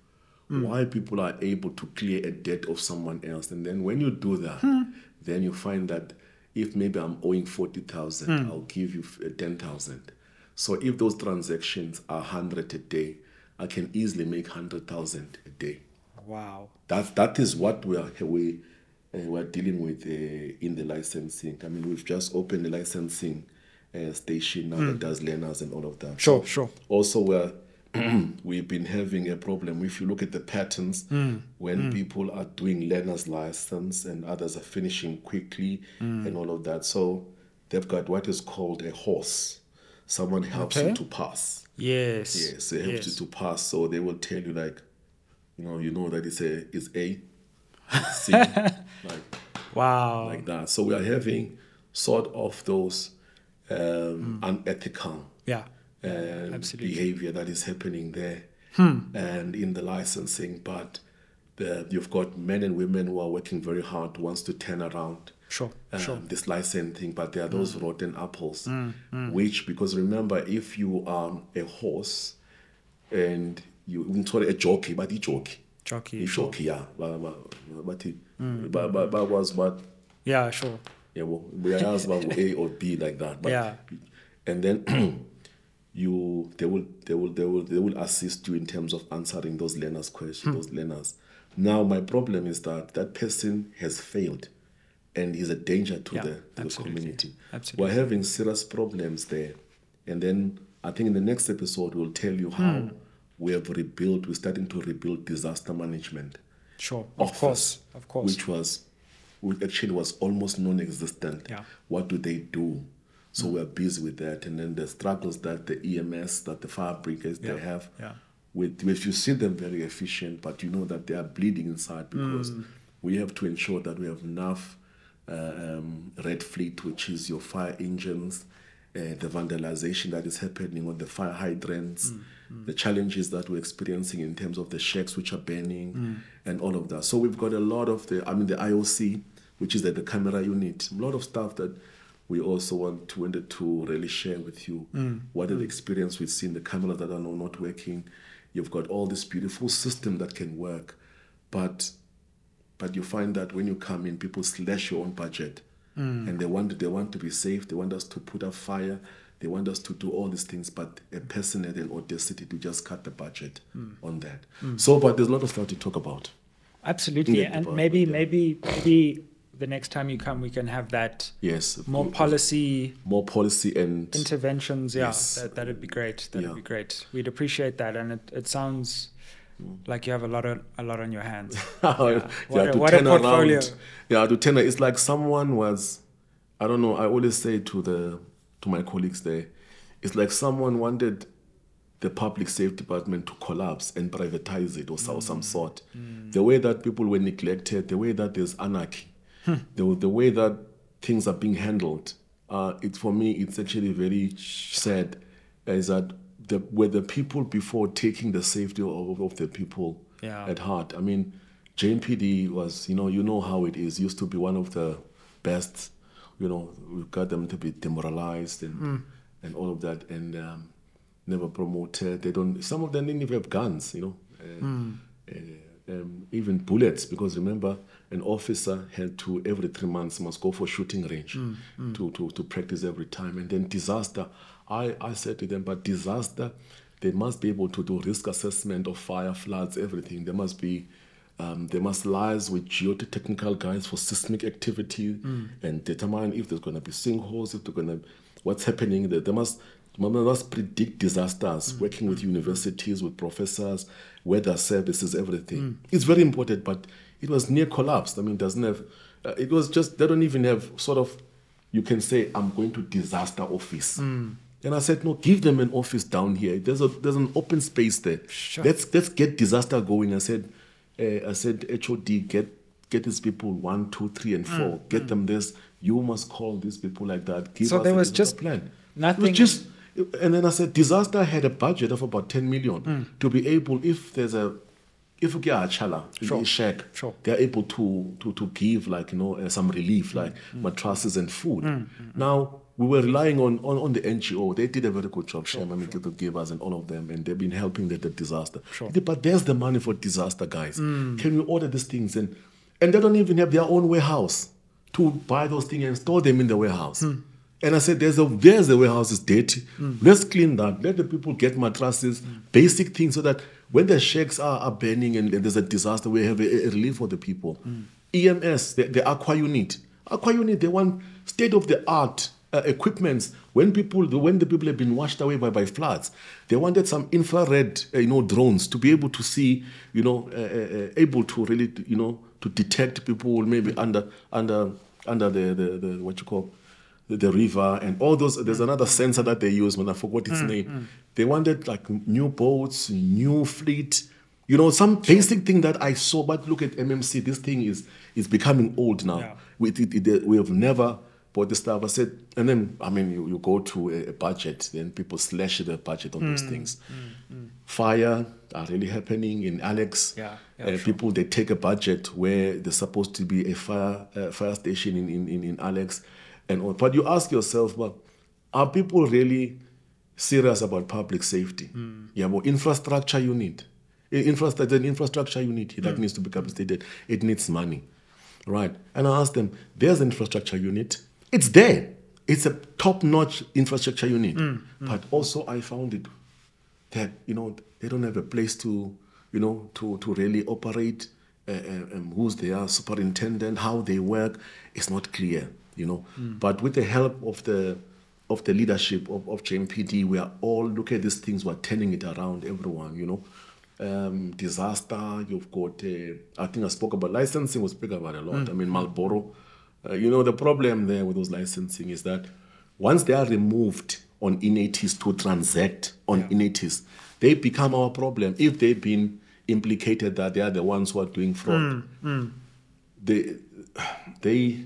Hmm. Why people are able to clear a debt of someone else. And then when you do that, hmm. then you find that if maybe I'm owing 40,000, hmm. I'll give you uh, 10,000. So if those transactions are 100 a day, I can easily make 100,000 a day. Wow. That, that is what we are, we, uh, we are dealing with uh, in the licensing. I mean, we've just opened a licensing uh, station now that does learners and all of that. Sure, sure. Also, we're, we've been having a problem. If you look at the patterns, when people are doing learner's license and others are finishing quickly and all of that. So they've got what is called a horse. Someone helps Okay. you to pass. Yes. Yes, they help Yes. you to pass. So they will tell you like, you know, you know that it's a it's A, C, like Wow. like that. So we are having sort of those um, unethical yeah. um, absolutely. behavior that is happening there and in the licensing. But the, you've got men and women who are working very hard wants to turn around Sure. um, Sure. this licensing, but there are those rotten apples, which because remember, if you are a horse and you sorry a jockey, but a jockey, A Sure. yeah, but but but but but was what Yeah. Sure. yeah, well, we are asked about A or B like that. But, Yeah. And then you, they will, they will, they will, they will assist you in terms of answering those learners' Hmm. questions, those learners. Now, my problem is that that person has failed, and is a danger to Yeah, the to the community. Absolutely. We're having serious problems there, and then I think in the next episode we'll tell you how Hmm. We have rebuilt. We're starting to rebuild disaster management Sure. Of course. Of course. which was which actually was almost non-existent. Yeah. What do they do? So we're busy with that, and then the struggles that the EMS, that the fire brigades Yeah, they have. yeah. With which you see them very efficient, but you know that they are bleeding inside because Mm. we have to ensure that we have enough uh, um, red fleet, which is your fire engines, uh, the vandalization that is happening on the fire hydrants, mm, mm. the challenges that we're experiencing in terms of the shacks which are burning, mm. and all of that. So we've got a lot of the, I mean, the IOC, which is at the camera unit. A lot of stuff that we also want to wanted to really share with you. What are the experience we've seen, the cameras that are not working. You've got all this beautiful system that can work, but but you find that when you come in, people slash your own budget, Mm. and they want they want to be safe. They want us to put up fire. They want us to do all these things, but a person had an audacity to just cut the budget mm. on that. Mm. So, but there's a lot of stuff to talk about. Absolutely, and maybe, maybe, maybe the next time you come, we can have that Yes, more policy more policy and interventions. Yeah, Yes. that that'd be great. That'd Yeah. be great. We'd appreciate that, and it, it sounds like you have a lot of a lot on your hands. yeah, What a- what a portfolio. around. Yeah, to turn. It's like someone was. I don't know. I always say to the to my colleagues there, it's like someone wanted the public safety department to collapse and privatize it or Mm. some sort. The way that people were neglected, the way that there's anarchy, the, the way that things are being handled. Uh, for me, it's actually very sad. Is that the were the people before taking the safety of, of the people Yeah. at heart. I mean, JMPD was, you know, you know how it is. Used to be one of the best. You know, we got them to be demoralized and and all of that, and um, never promoted. They don't. Some of them didn't even have guns. You know, uh, uh, um, even bullets. Because remember, an officer had to every three months must go for shooting range to, to to practice every time, and then disaster. I I said to them, but disaster. They must be able to do risk assessment of fire, floods, everything. There must be um, they must liaise with geotechnical guys for seismic activity mm. and determine if there's going to be sinkholes, if they're going to, what's happening. They, they must they must predict disasters, mm. working with mm. universities, with professors, weather services, everything. It's very important, but it was near collapsed. I mean, it doesn't have, uh, it was just, they don't even have sort of, you can say, I'm going to disaster office. And I said, no, give them an office down here. There's a there's an open space there. Sure. Let's let's get disaster going. I said, uh, I said, HOD, get get these people one, two, three, and four. Get them this. You must call these people like that. Give Mm, So there was just plan. It nothing- was just, and then I said, disaster had a budget of about ten million Mm. to be able, if there's a, if we get a chala, Sure. a shack, Sure. they're able to to to give like you know uh, some relief, like Mm. mattresses and food. Now we were relying on, on on the NGO. They did a very good job, I mean, to give us and all of them, and they've been helping the, the disaster. Sure. But there's the money for disaster, guys. Hmm. Can we order these things and and they don't even have their own warehouse to buy those things and store them in the warehouse. Hmm. And I said, there's a there's the warehouse is dirty. Hmm. Let's clean that. Let the people get mattresses, basic things, so that when the shacks are, are burning and, and there's a disaster, we have a, a relief for the people. EMS, the, the Aqua Unit, Aqua Unit, they want state of the art uh, equipments. When people, when the people have been washed away by, by floods, they wanted some infrared, uh, you know, drones to be able to see, you know, uh, uh, uh, able to really, you know, to detect people maybe under under under the the, the what you call the, the river and all those. There's another sensor that they use, when I forgot its name. They wanted like new boats, new fleet. You know, some basic thing that I saw. But look at MMC. This thing is is becoming old now. Yeah. We it, it, we have never bought this stuff. I said, and then I mean, you, you go to a, a budget, then people slash the budget on Mm, those things. Fire are really happening in Alex. Yeah, yeah, Uh, sure. People they take a budget where there's supposed to be a fire uh, fire station in, in, in, Alex, and all. But you ask yourself, well, are people really serious about public safety? Hmm. Yeah, well, infrastructure you need. Infrastructure, an infrastructure unit that Hmm. needs to be capacitated. It needs money, right? And I asked them, there's an infrastructure unit. It's there. It's a top-notch infrastructure unit. Hmm. But also, I found it that you know they don't have a place to you know to to really operate. Uh, uh, um, who's their superintendent, how they work, It's not clear. You know, but with the help of the of the leadership of, of JMPD, we are all look at these things. We're turning it around. Everyone, you know, um, disaster. You've got. Uh, I think I spoke about licensing. We speak about a lot. I mean, Marlboro. Uh, you know, the problem there with those licensing is that once they are removed on eNaTIS to transact on innates, they become our problem. If they've been implicated that they are the ones who are doing fraud, mm, mm. they, they,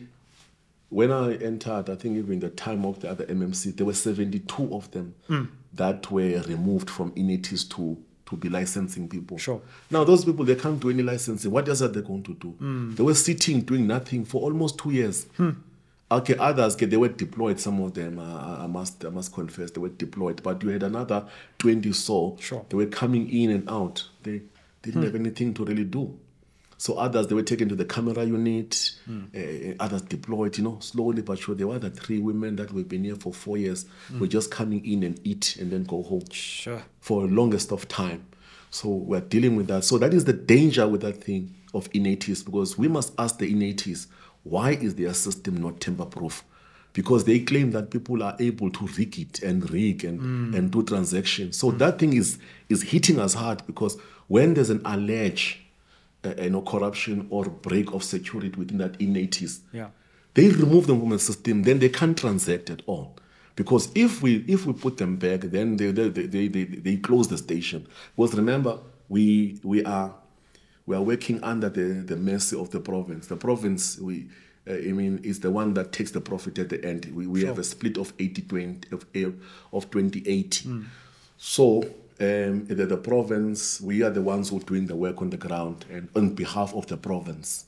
when I entered, I think even the time of the other MMC, there were 72 of them mm. that were removed from innates to, to be licensing people. Sure. Now those people they can't do any licensing. What else are they going to do? Hmm. They were sitting doing nothing for almost two years. Okay, others okay, they were deployed. Some of them, uh, I must, I must confess, they were deployed. But you had another twenty so Sure. Hmm. they were coming in and out. They didn't have anything to really do. So others they were taken to the camera unit. Hmm. Uh, others deployed. You know, slowly but surely. There were the three women that we've been here for four years. Were just coming in and eat and then go home. Sure. for the longest of time. So we're dealing with that. So that is the danger with that thing of eNaTIS because we must ask the eNaTIS why is their system not tamper proof? Because they claim that people are able to rig it and rig and, and do transactions. So that thing is is hitting us hard because when there's an alleged you know, corruption or break of security within that eNaTIS, Yeah. they remove them from the system, then they can't transact at all. Because if we if we put them back, then they they, they, they, they, close the station. Because remember, we we are we are working under the, the mercy of the province. The province we uh, I mean is the one that takes the profit at the end. We, we have a split of 80-20 of of 2080. So um, the, the province, we are the ones who are doing the work on the ground and on behalf of the province.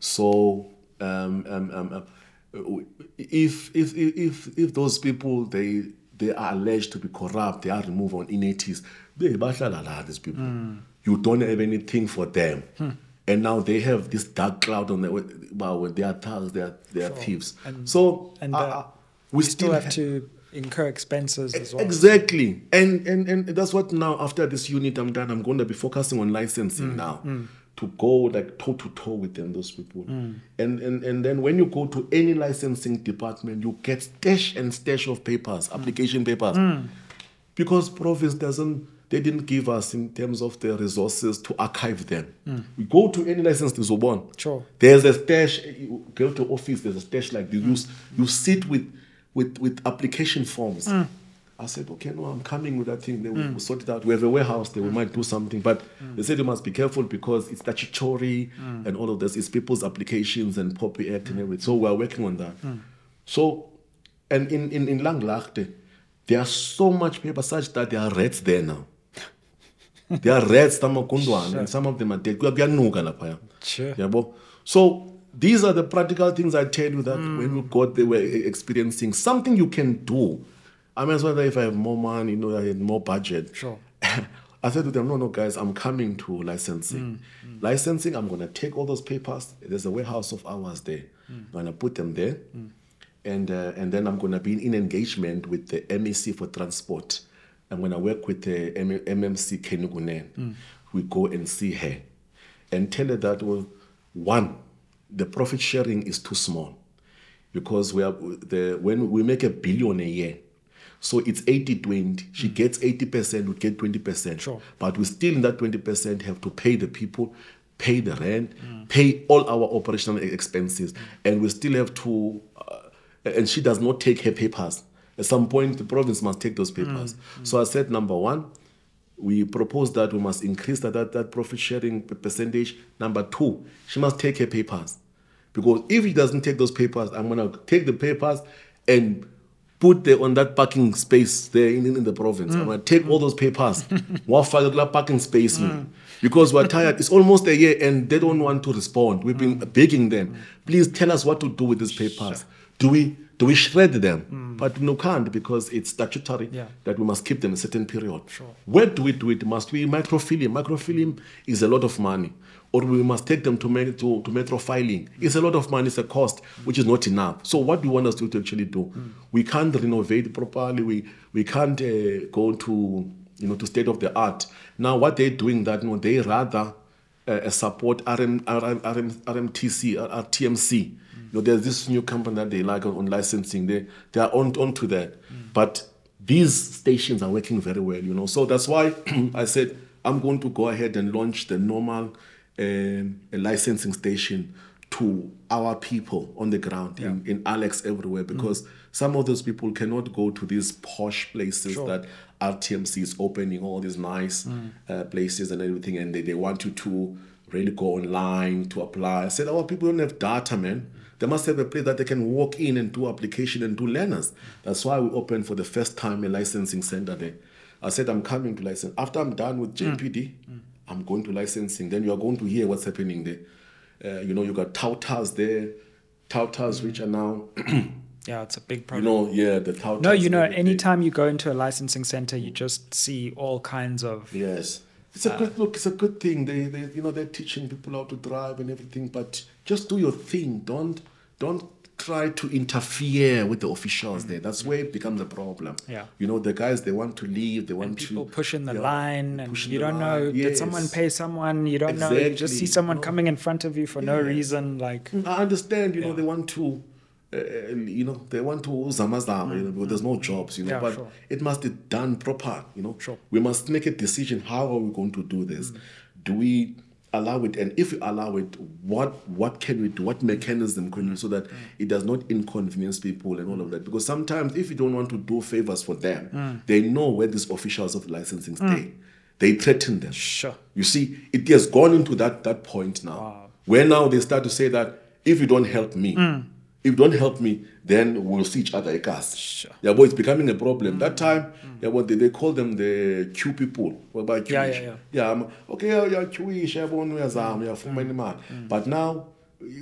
So um, um, um, um, if, if if if those people they they are alleged to be corrupt, they are removed on eNaTIS, they these people. You don't have anything for them. And now they have this dark cloud on their well, they are thugs, they are, they are thieves. And- so And uh, uh, uh, we still have to incur expenses as well. Exactly. And, and and that's what now after this unit I'm done, I'm going to be focusing on licensing Mm, now. To go like toe to toe with them, those people. Mm. And, and and then when you go to any licensing department, you get stash and stash of papers, Mm. application papers. Because province doesn't they didn't give us in terms of the resources to archive them. We go to any license to Zobon. Mm. Sure. There's a stash. You go to office. There's a stash like this. You, s- you sit with with with application forms. Mm. I said, okay, no, I'm coming with that thing. They will mm. sort it out. We have a warehouse. They we mm. might do something, but they said you must be careful because it's statutory and all of this. It's people's applications and POPI Act and everything. So we're working on that. So, and in in in Langlaagte, there are so much paper such that there are rats there now. there are rats tamakundwana and some of them are dead. Sure. So these are the practical things I tell you that when we got there, we're experiencing something you can do. I mean, as well if I have more money, you know, I had more budget. Sure. I said to them, no, no, guys, I'm coming to licensing. Mm, mm. Licensing, I'm going to take all those papers. There's a warehouse of ours there. Mm. I'm going to put them there. And, uh, and then I'm going to be in engagement with the MEC for transport. I'm going to work with the M- MMC Kenugunen. We go and see her and tell her that, well, one, the profit sharing is too small because we are the when we make a billion a year so it's mm. 80 20 she gets 80% we get 20% Sure. but we still in that 20% have to pay the people pay the rent mm. pay all our operational expenses. Mm. And we still have to uh, and she does not take her papers. At some point the province must take those papers. So i said number one we propose that we must increase that, that, that profit sharing percentage. Number two, she must take her papers. Because if she doesn't take those papers, I'm going to take the papers and put them on that parking space there in, in the province. I'm going to take all those papers, wafaka kula parking space. man. Because we're tired. It's almost a year and they don't want to respond. We've been mm. begging them, please tell us what to do with these papers. Do we do we shred them? But no can't because it's statutory Yeah. that we must keep them a certain period. Where do we do it? Must we microfilm? Microfilm is a lot of money. Or we must take them to, me- to, to metrofiling. It's a lot of money, it's a cost, which is not enough. So what do you want us to, to actually do? We can't renovate properly. We, we can't uh, go to, you know, to state of the art. Now what they're doing that, you know, they rather uh, support RM, RM, RM, RMTC, RTMC. You know, there's this new company that they like on, on licensing. They they are on onto that. But these stations are working very well, you know. So that's why I said I'm going to go ahead and launch the normal um, licensing station to our people on the ground in, in Alex everywhere because some of those people cannot go to these posh places Sure. that RTMC is opening all these nice uh, places and everything, and they, they want you to really go online to apply. I said, our people don't have data, man. They must have a place that they can walk in and do application and do learners. That's why we opened for the first time a licensing center there. I said, I'm coming to license. After I'm done with JPD, I'm going to licensing. Then you are going to hear what's happening there. Uh, you know, you got tautars there, tautars which are now, Yeah, it's a big problem. you know, yeah, the tautars. no, you know, anytime you go into a licensing center, you just see all kinds of. Yes. It's a uh, good look. It's a good thing. They, they, you know, they're teaching people how to drive and everything. But just do your thing. Don't, don't try to interfere with the officials there. That's mm-hmm. where it becomes a problem. Yeah. You know, the guys they want to leave. They want And people to pushing the yeah, line, and you don't know line. did someone pay someone? You don't know. You just see someone know. coming in front of you for no reason. Like, I understand, you know, they want to, uh, you know, they want to zamazama, you know, because there's no jobs, you know, Mm. Yeah, but sure. it must be done proper, you know. Sure. We must make a decision. How are we going to do this? Mm. Do we allow it? And if we allow it, what what can we do? What mechanism can we so that Mm. it does not inconvenience people and all of that? Because sometimes if you don't want to do favors for them, Mm. they know where these officials of licensing stay. They threaten them. Sure. You see, it has gone into that that point now, Wow. where now they start to say that if you don't help me, if you don't help me, then we'll see each other gas. Mm. Sure. Mm. Yeah, boy, it's becoming a problem. That time, yeah, what they, they call them the Q people. What about Q? Yeah, yeah, yeah. Yeah, I'm, okay, yeah, yeah, Q-ish, yabona uyazama, uyafumana imali. Mm. But now,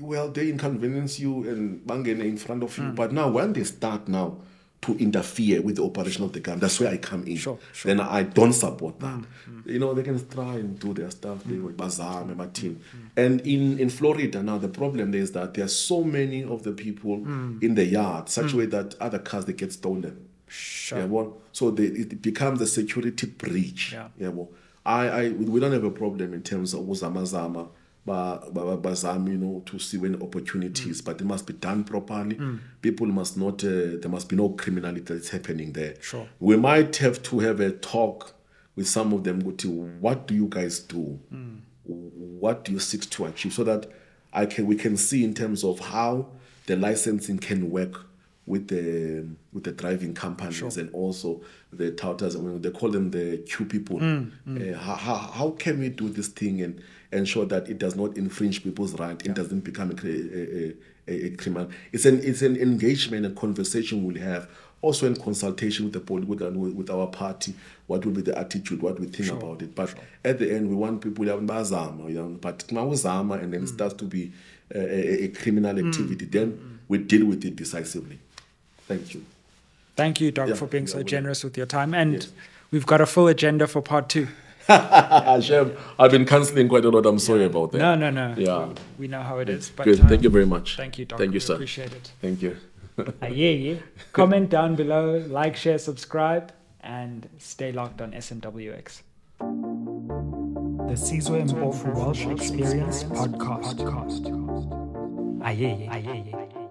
well, they inconvenience you and bangene in front of Mm. you. But now, when they start now to interfere with the operation of the gun, that's where I come in. Sure, sure. Then I don't support that. Mm, mm. You know, they can try and do their stuff. They mm. will bazaar, my team. And in, in Florida now, the problem is that there are so many of the people in the yard, such a way that other cars they get stolen. Sure. Yeah, well, so they, it becomes a security breach. Yeah. Yeah, well, I, I, we don't have a problem in terms of uzamazama, ba, ba, ba, bazam, you know, to see when opportunities, mm. but it must be done properly. Mm. People must not, uh, there must be no criminality that's happening there. Sure. We might have to have a talk with some of them. Guti, What do you guys do? Mm. What do you seek to achieve? So that I can, we can see in terms of how the licensing can work with the with the driving companies and also the touters. I mean, they call them the Q people. Uh, how, how, how can we do this thing and ensure that it does not infringe people's right? It doesn't become a, a, a, a criminal. It's an it's an engagement and conversation we'll have. Also in consultation with the poli- with, with, our party, what will be the attitude, what we think about it. But at the end, we want people to bazama, you know, but mawuzama and then mm. it starts to be a, a, a criminal mm. activity. Then mm. we deal with it decisively. Thank you. Thank you, Doc, Yeah, for being yeah, so generous with your time. And yes. we've got a full agenda for part two. Chef, I've been cancelling quite a lot. I'm sorry about that. No, no, no. Yeah. We know how it is. But Good. uh, Thank you very much. Thank you, Doc. Thank you, sir. Appreciate it. Thank you. Ah, yeah, yeah. Comment down below, like, share, subscribe, and stay locked on SMWX. The Sizwe Mpofu Walsh Experience Podcast. Ah, yeah, yeah.